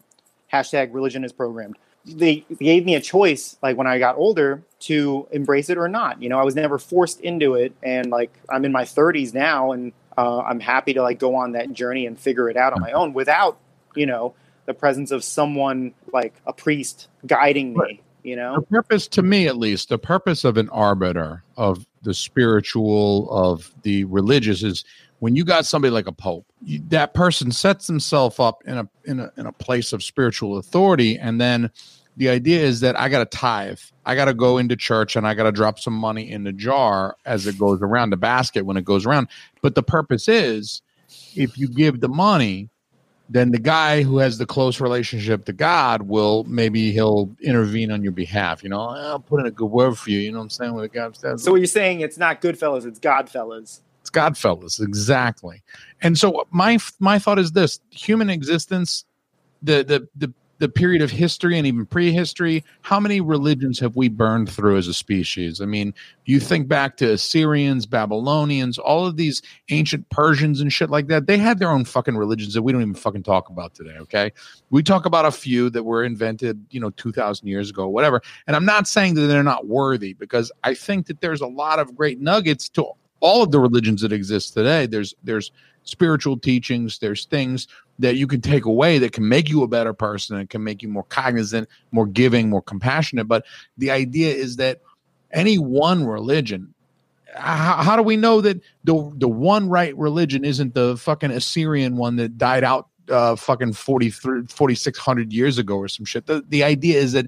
hashtag religion is programmed they, they gave me a choice like when I got older to embrace it or not. You know, I was never forced into it, and like I'm in my 30s now, and uh, I'm happy to like go on that journey and figure it out on my own without you know the presence of someone like a priest guiding me.
Right.
You know, the
purpose to me at least the purpose of an arbiter of the spiritual of the religious is when you got somebody like a pope you, that person sets himself up in a in a in a place of spiritual authority and then the idea is that i got to tithe i got to go into church and i got to drop some money in the jar as it goes around the basket when it goes around but the purpose is if you give the money then the guy who has the close relationship to God will maybe he'll intervene on your behalf. You know, I'll put in a good word for you. You know what I'm saying? What God says.
so what you're saying it's not good Goodfellas, it's God Godfellas.
it's God Godfellas, exactly. And so my my thought is this: human existence, the the the the period of history and even prehistory. How many religions have we burned through as a species? I mean, you think back to Assyrians, Babylonians, all of these ancient Persians and shit like that. They had their own fucking religions that we don't even fucking talk about today. Okay, we talk about a few that were invented, you know, two thousand years ago, whatever. And I'm not saying that they're not worthy because I think that there's a lot of great nuggets to all of the religions that exist today. There's there's spiritual teachings. There's things that you can take away that can make you a better person and can make you more cognizant, more giving, more compassionate. But the idea is that any one religion how, how do we know that the the one right religion isn't the fucking Assyrian one that died out uh fucking 43 4600 years ago or some shit the, the idea is that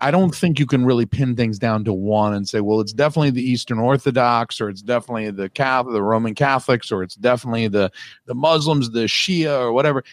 I don't think you can really pin things down to one and say, well, it's definitely the Eastern Orthodox, or it's definitely the Catholic, the Roman Catholics, or it's definitely the the Muslims, the Shia, or whatever.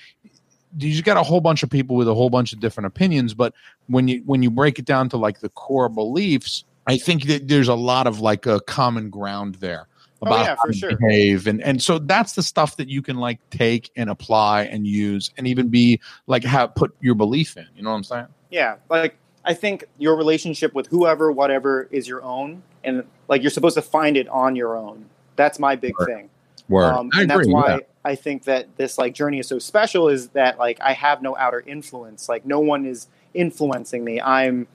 You just got a whole bunch of people with a whole bunch of different opinions, but when you when you break it down to like the core beliefs, I think that there's a lot of like a common ground there
Oh,
about
yeah,
how
for
to
sure.
behave, and and so that's the stuff that you can like take and apply and use, and even be like have put your belief in. You know what I'm saying?
Yeah, like I think your relationship with whoever, whatever, is your own, and like you're supposed to find it on your own. That's my big
Word.
thing.
Word.
Um,
I
and that's why
yeah.
I think that this like journey is so special. Is that like I have no outer influence. Like no one is influencing me. I'm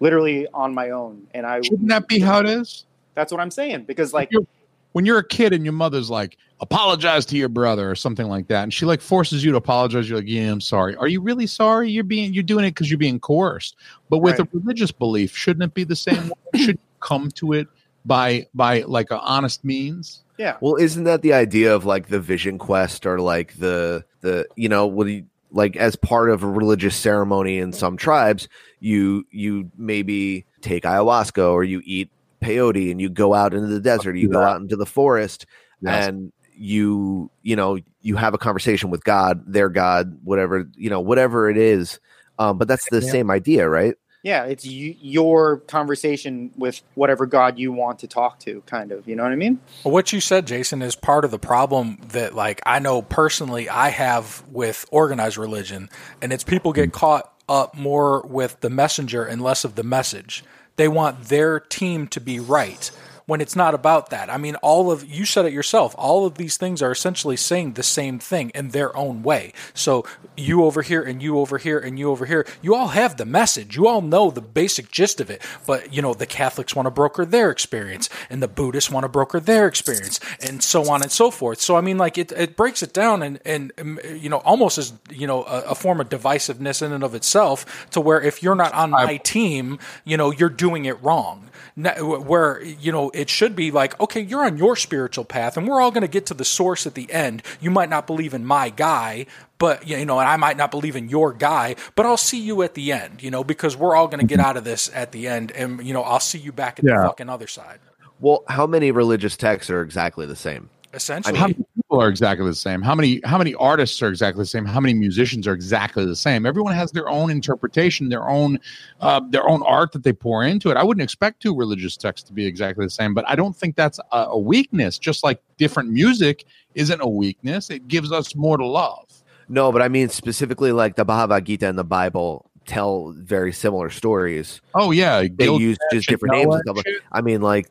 literally on my own, and I.
Shouldn't that be how it is?
That's what I'm saying because like
You're- when you're a kid and your mother's like, apologize to your brother or something like that, and she like forces you to apologize, you're like, yeah, I'm sorry. Are you really sorry? You're being you're doing it because you're being coerced. But with
Right.
a religious belief, shouldn't it be the same? Should you come to it by by like a honest means?
yeah,
Well, isn't that the idea of like the vision quest or like the the you know what do you like as part of a religious ceremony in some tribes, you you maybe take ayahuasca or you eat peyote and you go out into the desert, you go
Yeah.
out into the forest
Yes.
and you you know you have a conversation with God, their God, whatever, you know, whatever it is. Um, but that's the
Yeah.
same idea, right?
yeah, it's y- your conversation with whatever God you want to talk to, kind of. You know what I mean?
Well, what you said, Jason, is part of the problem that, like, I know personally I have with organized religion, and it's people get caught up more with the messenger and less of the message. They want their team to be right when it's not about that. I mean, all of you said it yourself. All of these things are essentially saying the same thing in their own way. So you over here and you over here and you over here, you all have the message. You all know the basic gist of it. But you know, the Catholics want to broker their experience, and the Buddhists want to broker their experience, and so on and so forth. So I mean, like it, it breaks it down and and um, you know almost as you know a, a form of divisiveness in and of itself. To where if you're not on my team, you know you're doing it wrong. Na- Where you know it should be like, okay, you're on your spiritual path, and we're all going to get to the source at the end. You might not believe in my guy, but you know, and I might not believe in your guy, but I'll see you at the end. You know, because we're all going to get mm-hmm. out of this at the end, and you know, I'll see you back at
Yeah.
the fucking other side.
Well, how many religious texts are exactly the same?
Essentially,
How many people are exactly the same? How many how many artists are exactly the same? How many musicians are exactly the same? Everyone has their own interpretation, their own uh, their own art that they pour into it. I wouldn't expect two religious texts to be exactly the same, but I don't think that's a, a weakness. Just like different music isn't a weakness, it gives us more to love.
No, but I mean specifically like the Bhagavad Gita and the Bible tell very similar stories.
Oh yeah,
They
Gilgamesh
use just different names and stuff.
and
like-
shit.
I mean, like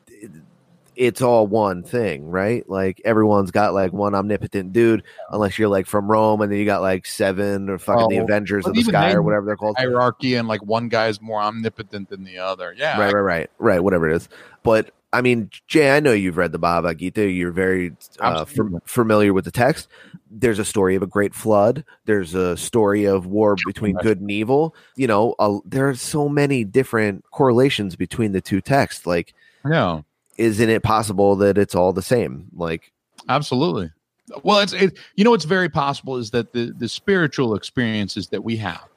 it's all one thing, right? Like everyone's got like one omnipotent dude, unless you're like from Rome, and then you got like seven or fucking the
Oh,
Avengers
but
of the Sky or whatever they're called.
hierarchy and like one guy is more omnipotent than the other. Yeah,
right, right, right, right. Whatever it is, but I mean, Jay, I know you've read the Bhagavad Gita. You're very uh, fam- familiar with the text. There's a story of a great flood. There's a story of war between good and evil. You know, uh, there are so many different correlations between the two texts. Like,
yeah,
isn't it possible that it's all the same? Like,
absolutely. Well, it's it, you know what's very possible is that the the spiritual experiences that we have,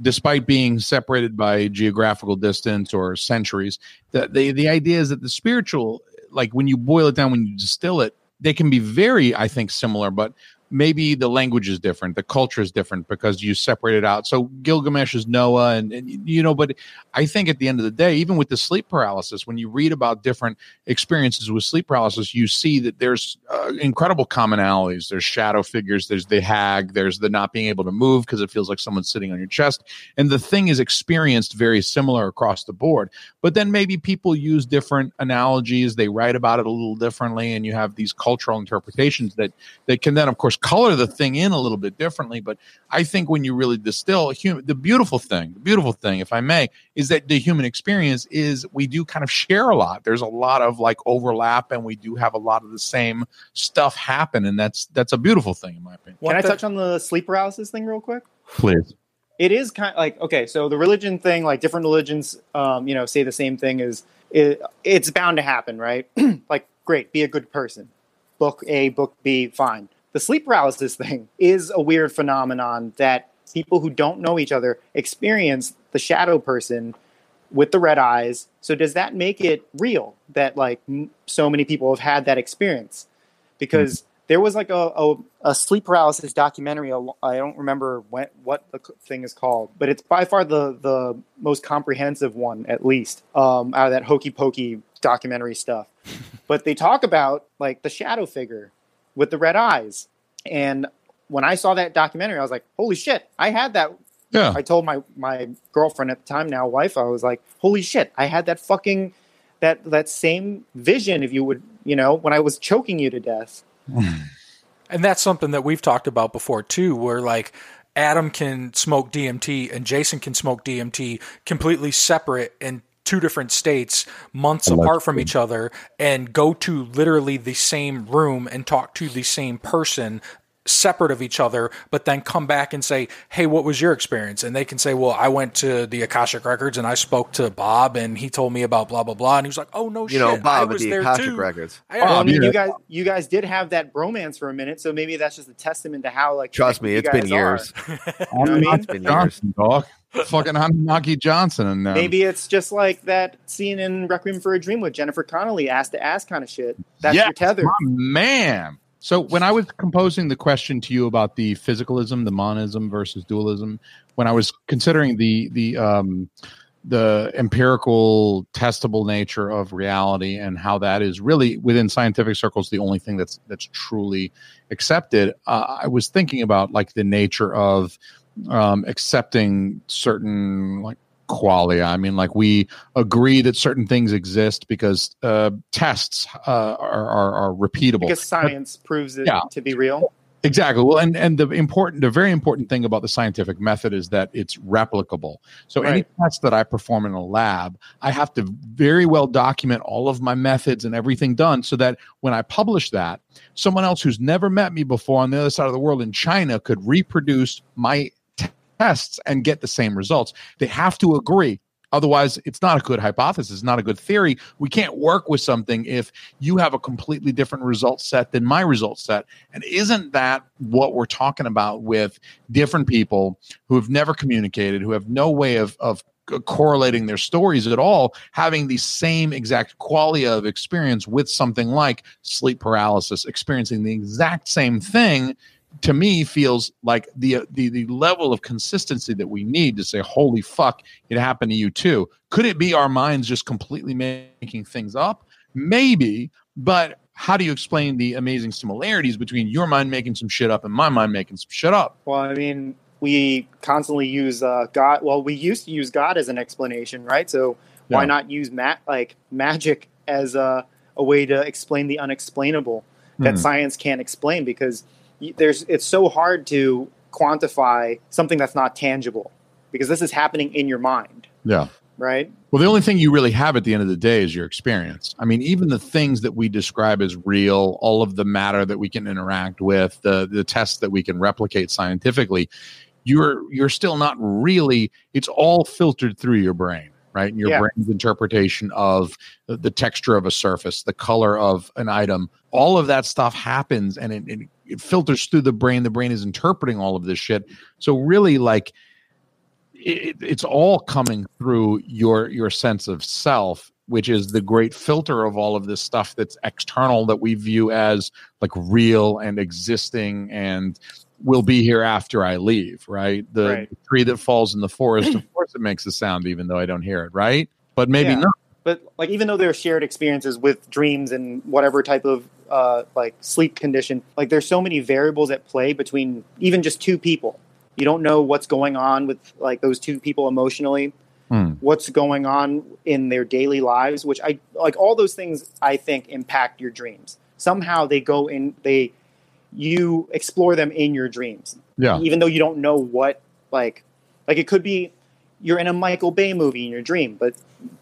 despite being separated by geographical distance or centuries, the the the idea is that the spiritual, like when you boil it down, when you distill it, they can be very, I think, similar, but maybe the language is different, the culture is different because you separate it out. So Gilgamesh is Noah, and, and you know, but I think at the end of the day, even with the sleep paralysis, when you read about different experiences with sleep paralysis, you see that there's uh, incredible commonalities. There's shadow figures, there's the hag, there's the not being able to move because it feels like someone's sitting on your chest, and the thing is experienced very similar across the board. But then maybe people use different analogies, they write about it a little differently, and you have these cultural interpretations that that can then, of course, color the thing in a little bit differently. But I think when you really distill human, the beautiful thing, the beautiful thing, if I may, is that the human experience is we do kind of share a lot. There's a lot of like overlap, and we do have a lot of the same stuff happen, and that's that's a beautiful thing in my opinion.
Can I
thing-
touch on the sleep paralysis thing real quick?
Please.
it is kind of like okay so the religion thing like different religions um, you know say the same thing is it, it's bound to happen right like great be a good person book a book b fine the sleep paralysis thing is a weird phenomenon that people who don't know each other experience the shadow person with the red eyes so does that make it real that like m- so many people have had that experience because there was like a, a, a sleep paralysis documentary. I don't remember when, what the thing is called, but it's by far the, the most comprehensive one, at least, um, out of that hokey pokey documentary stuff. but they talk about like the shadow figure with the red eyes. And when I saw that documentary, I was like, holy shit, I had that.
Yeah.
I told my, my girlfriend at the time, now wife, I was like, holy shit, I had that fucking, that, that same vision, if you would, you know, when I was choking you to death.
And that's something that we've talked about before too, where like Adam can smoke DMT and Jason can smoke DMT completely separate in two different states, months apart from each other, and go to literally the same room and talk to the same person separate of each other, but then come back and say, Hey, what was your experience? And they can say, Well, I went to the Akashic Records and I spoke to Bob and he told me about blah blah blah. And he was like, Oh no
you
shit.
know, Bob at
was
the
there
Akashic
too.
Records.
I-
Well, I mean,
yeah.
you guys, you guys did have that bromance for a minute, so maybe that's just a testament to how like.
Trust me,
connected
it's
you
been
guys
years.
know I mean?
It's been years.
Johnson, dog. Fucking Anunnaki Johnson. And um,
Maybe it's just like that scene in Requiem for a Dream with Jennifer Connelly, ass to ass kind of shit. That's
Yes,
your tether.
man. So when I was composing the question to you about the physicalism, the monism versus dualism, when I was considering the the um, the empirical, testable nature of reality and how that is really within scientific circles the only thing that's that's truly accepted, uh, I was thinking about like the nature of um, accepting certain like qualia. I mean, like we agree that certain things exist because uh, tests uh, are, are are repeatable.
Because science proves it
Yeah.
to be real.
Exactly. Well, and and the important, the very important thing about the scientific method is that it's replicable. So any test that I perform in a lab, I have to very well document all of my methods and everything done, so that when I publish that, someone else who's never met me before on the other side of the world in China could reproduce my tests and get the same results. They have to agree. Otherwise, it's not a good hypothesis, it's not a good theory. We can't work with something if you have a completely different result set than my result set. And isn't that what we're talking about with different people who have never communicated, who have no way of, of correlating their stories at all, having the same exact quality of experience with something like sleep paralysis, experiencing the exact same thing? To me, feels like the the the level of consistency that we need to say, "Holy fuck, it happened to you too." Could it be our minds just completely making things up? Maybe, but how do you explain the amazing similarities between your mind making some shit up and my mind making some shit up?
Well, I mean, we constantly use uh, God. Well, we used to use God as an explanation, right? So why
Yeah.
not use ma- like magic as a a way to explain the unexplainable that
Hmm.
science can't explain because there's it's so hard to quantify something that's not tangible because this is happening in your mind,
Yeah.
right?
Well, the only thing you really have at the end of the day is your experience. I mean, even the things that we describe as real, all of the matter that we can interact with, the the tests that we can replicate scientifically, you're you're still not really. It's all filtered through your brain, right? And your
Yeah.
brain's interpretation of the, texture of a surface, the color of an item, all of that stuff happens, and it, it, it filters through the brain. The brain is interpreting all of this shit. So really, like it, it's all coming through your your sense of self which is the great filter of all of this stuff that's external that we view as like real and existing and will be here after i leave right the
Right.
tree that falls in the forest of course it makes a sound even though i don't hear it right but maybe
Yeah.
not
But like even though there are shared experiences with dreams and whatever type of uh, like sleep condition, like there's so many variables at play between even just two people. You don't know what's going on with like those two people emotionally.
Hmm.
what's going on in their daily lives which i like all those things i think impact your dreams somehow they go in they you explore them in your dreams.
Yeah.
Even though you don't know what like like it could be you're in a michael bay movie in your dream but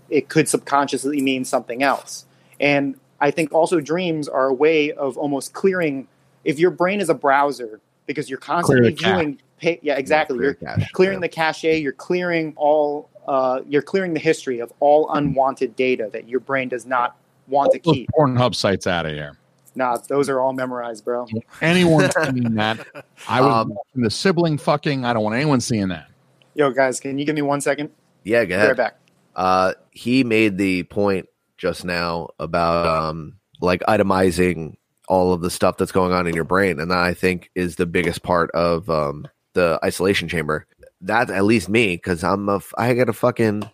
it could subconsciously mean something else. And i think also dreams are a way of almost clearing if your brain is a browser because you're constantly viewing pa- yeah exactly.
clear
you're
cache,
clearing
yeah.
the cache you're clearing all uh, you're clearing the history of all unwanted data that your brain does not want to
Those
keep.
Pornhub sites out of here
nah those are all memorized bro
anyone seeing that i was
Um,
watching the sibling fucking i don't want anyone seeing that
yo guys can you give me one second
Yeah, go ahead.
right back
Uh, he made the point just now about um, like itemizing all of the stuff that's going on in your brain, and that I think is the biggest part of um, the isolation chamber. That's at least me because I'm a I got a fucking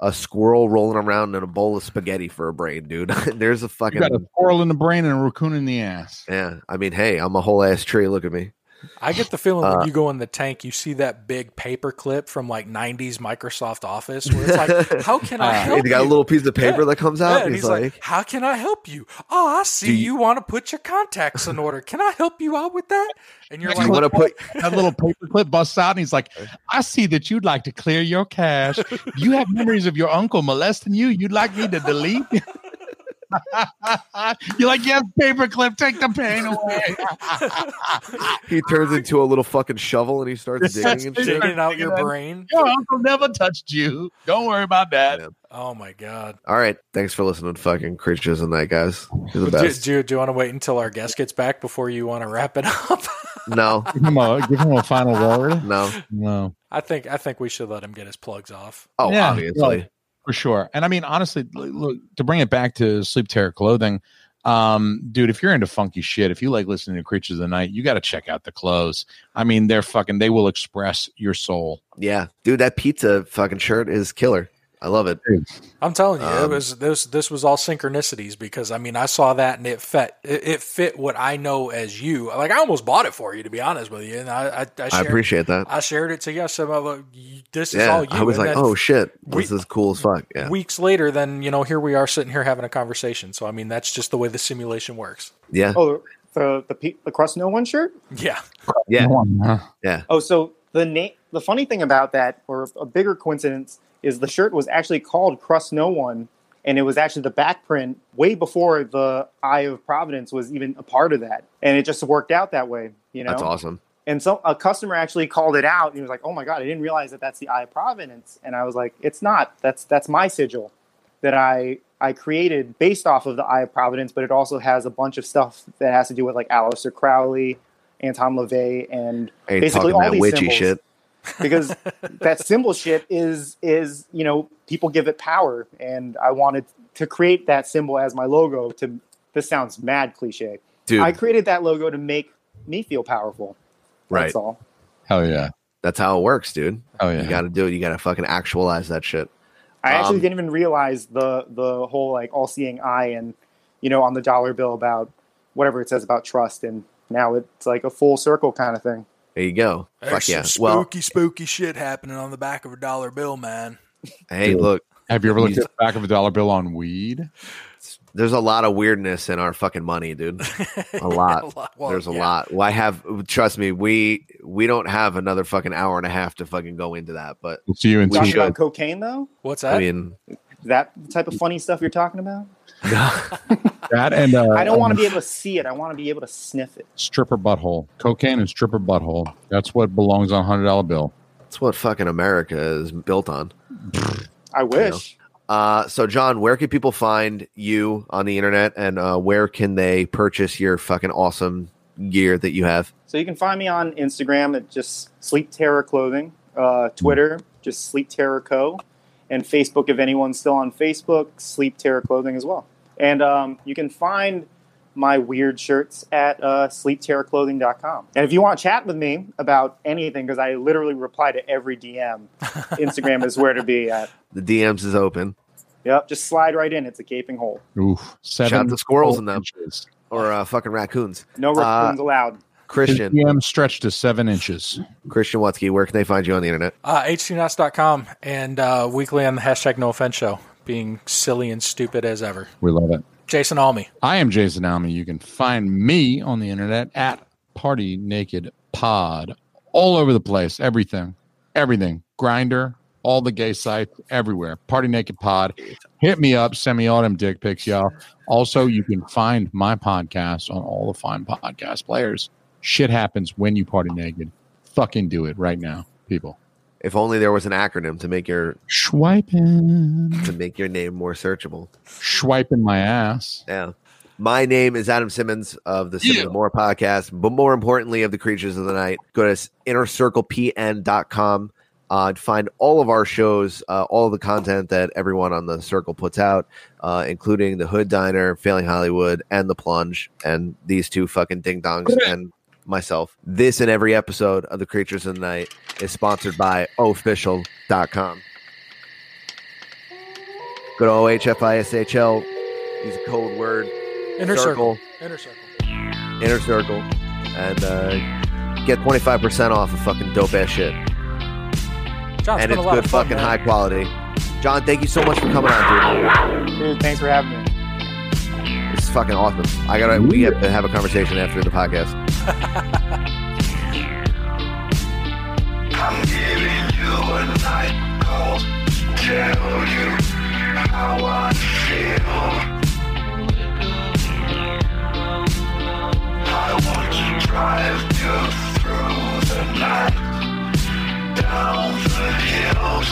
a squirrel rolling around in a bowl of spaghetti for a brain, dude. There's a
you
fucking
got a squirrel in the brain and a raccoon in the ass
yeah. I mean, hey, I'm a whole ass tree. Look at me.
I get the feeling
Uh,
when you go in the tank, you see that big paper clip from like '90s Microsoft Office, where it's like, "How can I
Uh,
help
He's got a little piece of paper
Yeah.
that comes out.
and
and
he's
he's
like,
like,
"How can I help you? Oh, I see you,
you-
want to put your contacts in order. Can I help you out with that?" And you're
"Do you want to put
that little paperclip busts out and he's like, I see that you'd like to clear your cache. You have memories of your uncle molesting you. You'd like me to delete? You're like, yes, paperclip, take the pain away.
he turns into a little fucking shovel and he starts digging and shit.
digging out your brain.
your uncle never touched you. Don't worry about that.
Yeah.
Oh my god!
All right. Thanks for listening fucking Creatures in the Night, guys. You're the
Do,
best.
do, do you want to wait until our guest gets back before you want to wrap it up?
No,
Give him a, give him a final word.
no.
No,
I think I think we should let him get his plugs off.
Oh,
Yeah,
obviously.
well, for sure. And I mean, honestly, look to bring it back to sleep terror clothing. Um, dude, if you're into funky shit, if you like listening to Creatures of the Night, you got to check out the clothes. I mean, they're fucking. They will express your soul.
Yeah, dude, that pizza fucking shirt is killer. I love it.
I'm telling you, it
Um,
was this this was all synchronicities because I mean I saw that and it fit it, it fit what I know as you. Like I almost bought it for you to be honest with you, and I I, I,
I appreciate that.
I shared it to you. I said, well, look, you- "This is all you."
I was
And
like, oh shit, this is cool as fuck. Yeah,
Weeks later, then you know, here we are sitting here having a conversation. So I mean, that's just the way the simulation works.
yeah,
Oh, the the pe- the crust no one shirt.
Yeah,
yeah,
Come on, huh?
yeah.
Oh, so the name. The funny thing about that, or a bigger coincidence, is the shirt was actually called Crust No One, and it was actually the back print way before the Eye of Providence was even a part of that, and it just worked out that way. You know,
That's awesome.
and so a customer actually called it out. And he was like, "Oh my god, I didn't realize that that's the Eye of Providence." And I was like, "It's not. That's that's my sigil that I I created based off of the Eye of Providence, but it also has a bunch of stuff that has to do with like Aleister Crowley, Anton LaVey, and basically all these
witchy
symbols.
shit.
Because that symbol shit is is you know people give it power, and I wanted to create that symbol as my logo. To this sounds mad cliche.
Dude,
I created that logo to make me feel powerful. That's
right.
all.
Hell yeah.
That's how it works, dude.
Oh yeah.
You got to do it. You got to fucking actualize that shit.
I actually
Um,
didn't even realize the the whole like all seeing eye and you know on the dollar bill about whatever it says about trust and now it's like a full circle kind of thing.
There you go.
There's
Fuck yeah.
some
Well,
spooky, spooky shit happening on the back of a dollar bill, man.
hey,
Dude.
look,
Have you ever looked at the back of a dollar bill on weed?
There's a lot of weirdness in our fucking money, dude. A lot.
Well,
There's a
yeah.
lot. Well, I have trust me, we we don't have another fucking hour and a half to fucking go into that. But
We'll see you in
We
Talking
two.
should.
about cocaine though?
What's that?
I mean,
Is that the type of funny stuff you're talking about?
That and uh,
I don't want to be able to see it. I want to be able to sniff it.
stripper butthole. Cocaine and stripper butthole. That's what belongs on a hundred dollar bill.
that's what fucking America is built on.
I wish.
Uh, so John, where can people find you on the internet, and uh, where can they purchase your fucking awesome gear that you have?
So you can find me on Instagram at just Sleep Terror Clothing, uh, Twitter just Sleep Terror Co, and Facebook if anyone's still on Facebook, Sleep Terror Clothing as well. And um, you can find my weird shirts at uh, sleepterrorclothing.com. And if you want to chat with me about anything, because I literally reply to every DM, Instagram is where to be at.
The DMs is open,
Yep, just slide right in. It's a gaping hole.
Oof. Seven
Shout out to squirrels in them.
inches.
or uh, fucking raccoons.
No raccoons allowed.
His
Christian,
DM stretched to seven inches.
Christian Wutzke, where can they find you on the internet?
Uh, h2nuts.com and uh, weekly on the hashtag no offense show, being silly and stupid as ever.
We love it.
Jason Alme.
I am Jason Alme. You can find me on the internet at Party Naked Pod. All over the place. Everything. Everything. Grindr, all the gay sites, everywhere. Party Naked Pod. Hit me up. Send me all them dick pics, y'all. Also, you can find my podcast on all the fine podcast players. Shit happens when you party naked. Fucking do it right now, people.
If only there was an acronym to make your
Swiping.
to make your name more searchable.
Swiping my ass.
Yeah. My name is Adam Simmons of the Simmons
Yeah.
More podcast, but more importantly, of the Creatures of the Night. Go to innercirclepn.com uh, to find all of our shows, uh, all of the content that everyone on the circle puts out, uh, including the Hood Diner, Failing Hollywood, and the Plunge, and these two fucking ding dongs and myself. This and every episode of the Creatures of the Night is sponsored by official.com. Go to OHFISHL, use a code word
Inner
Circle.
circle. Inner circle.
inner circle and uh, get 25% off of fucking dope ass shit.
John,
and it's good
fun,
fucking
man.
high quality. John, thank you so much for coming on, dude.
Dude, thanks for having me.
This is fucking awesome. I gotta we have to have a conversation after the podcast.
I'm giving you a
night call tell you how I feel. I want to drive you through the night, down the hills.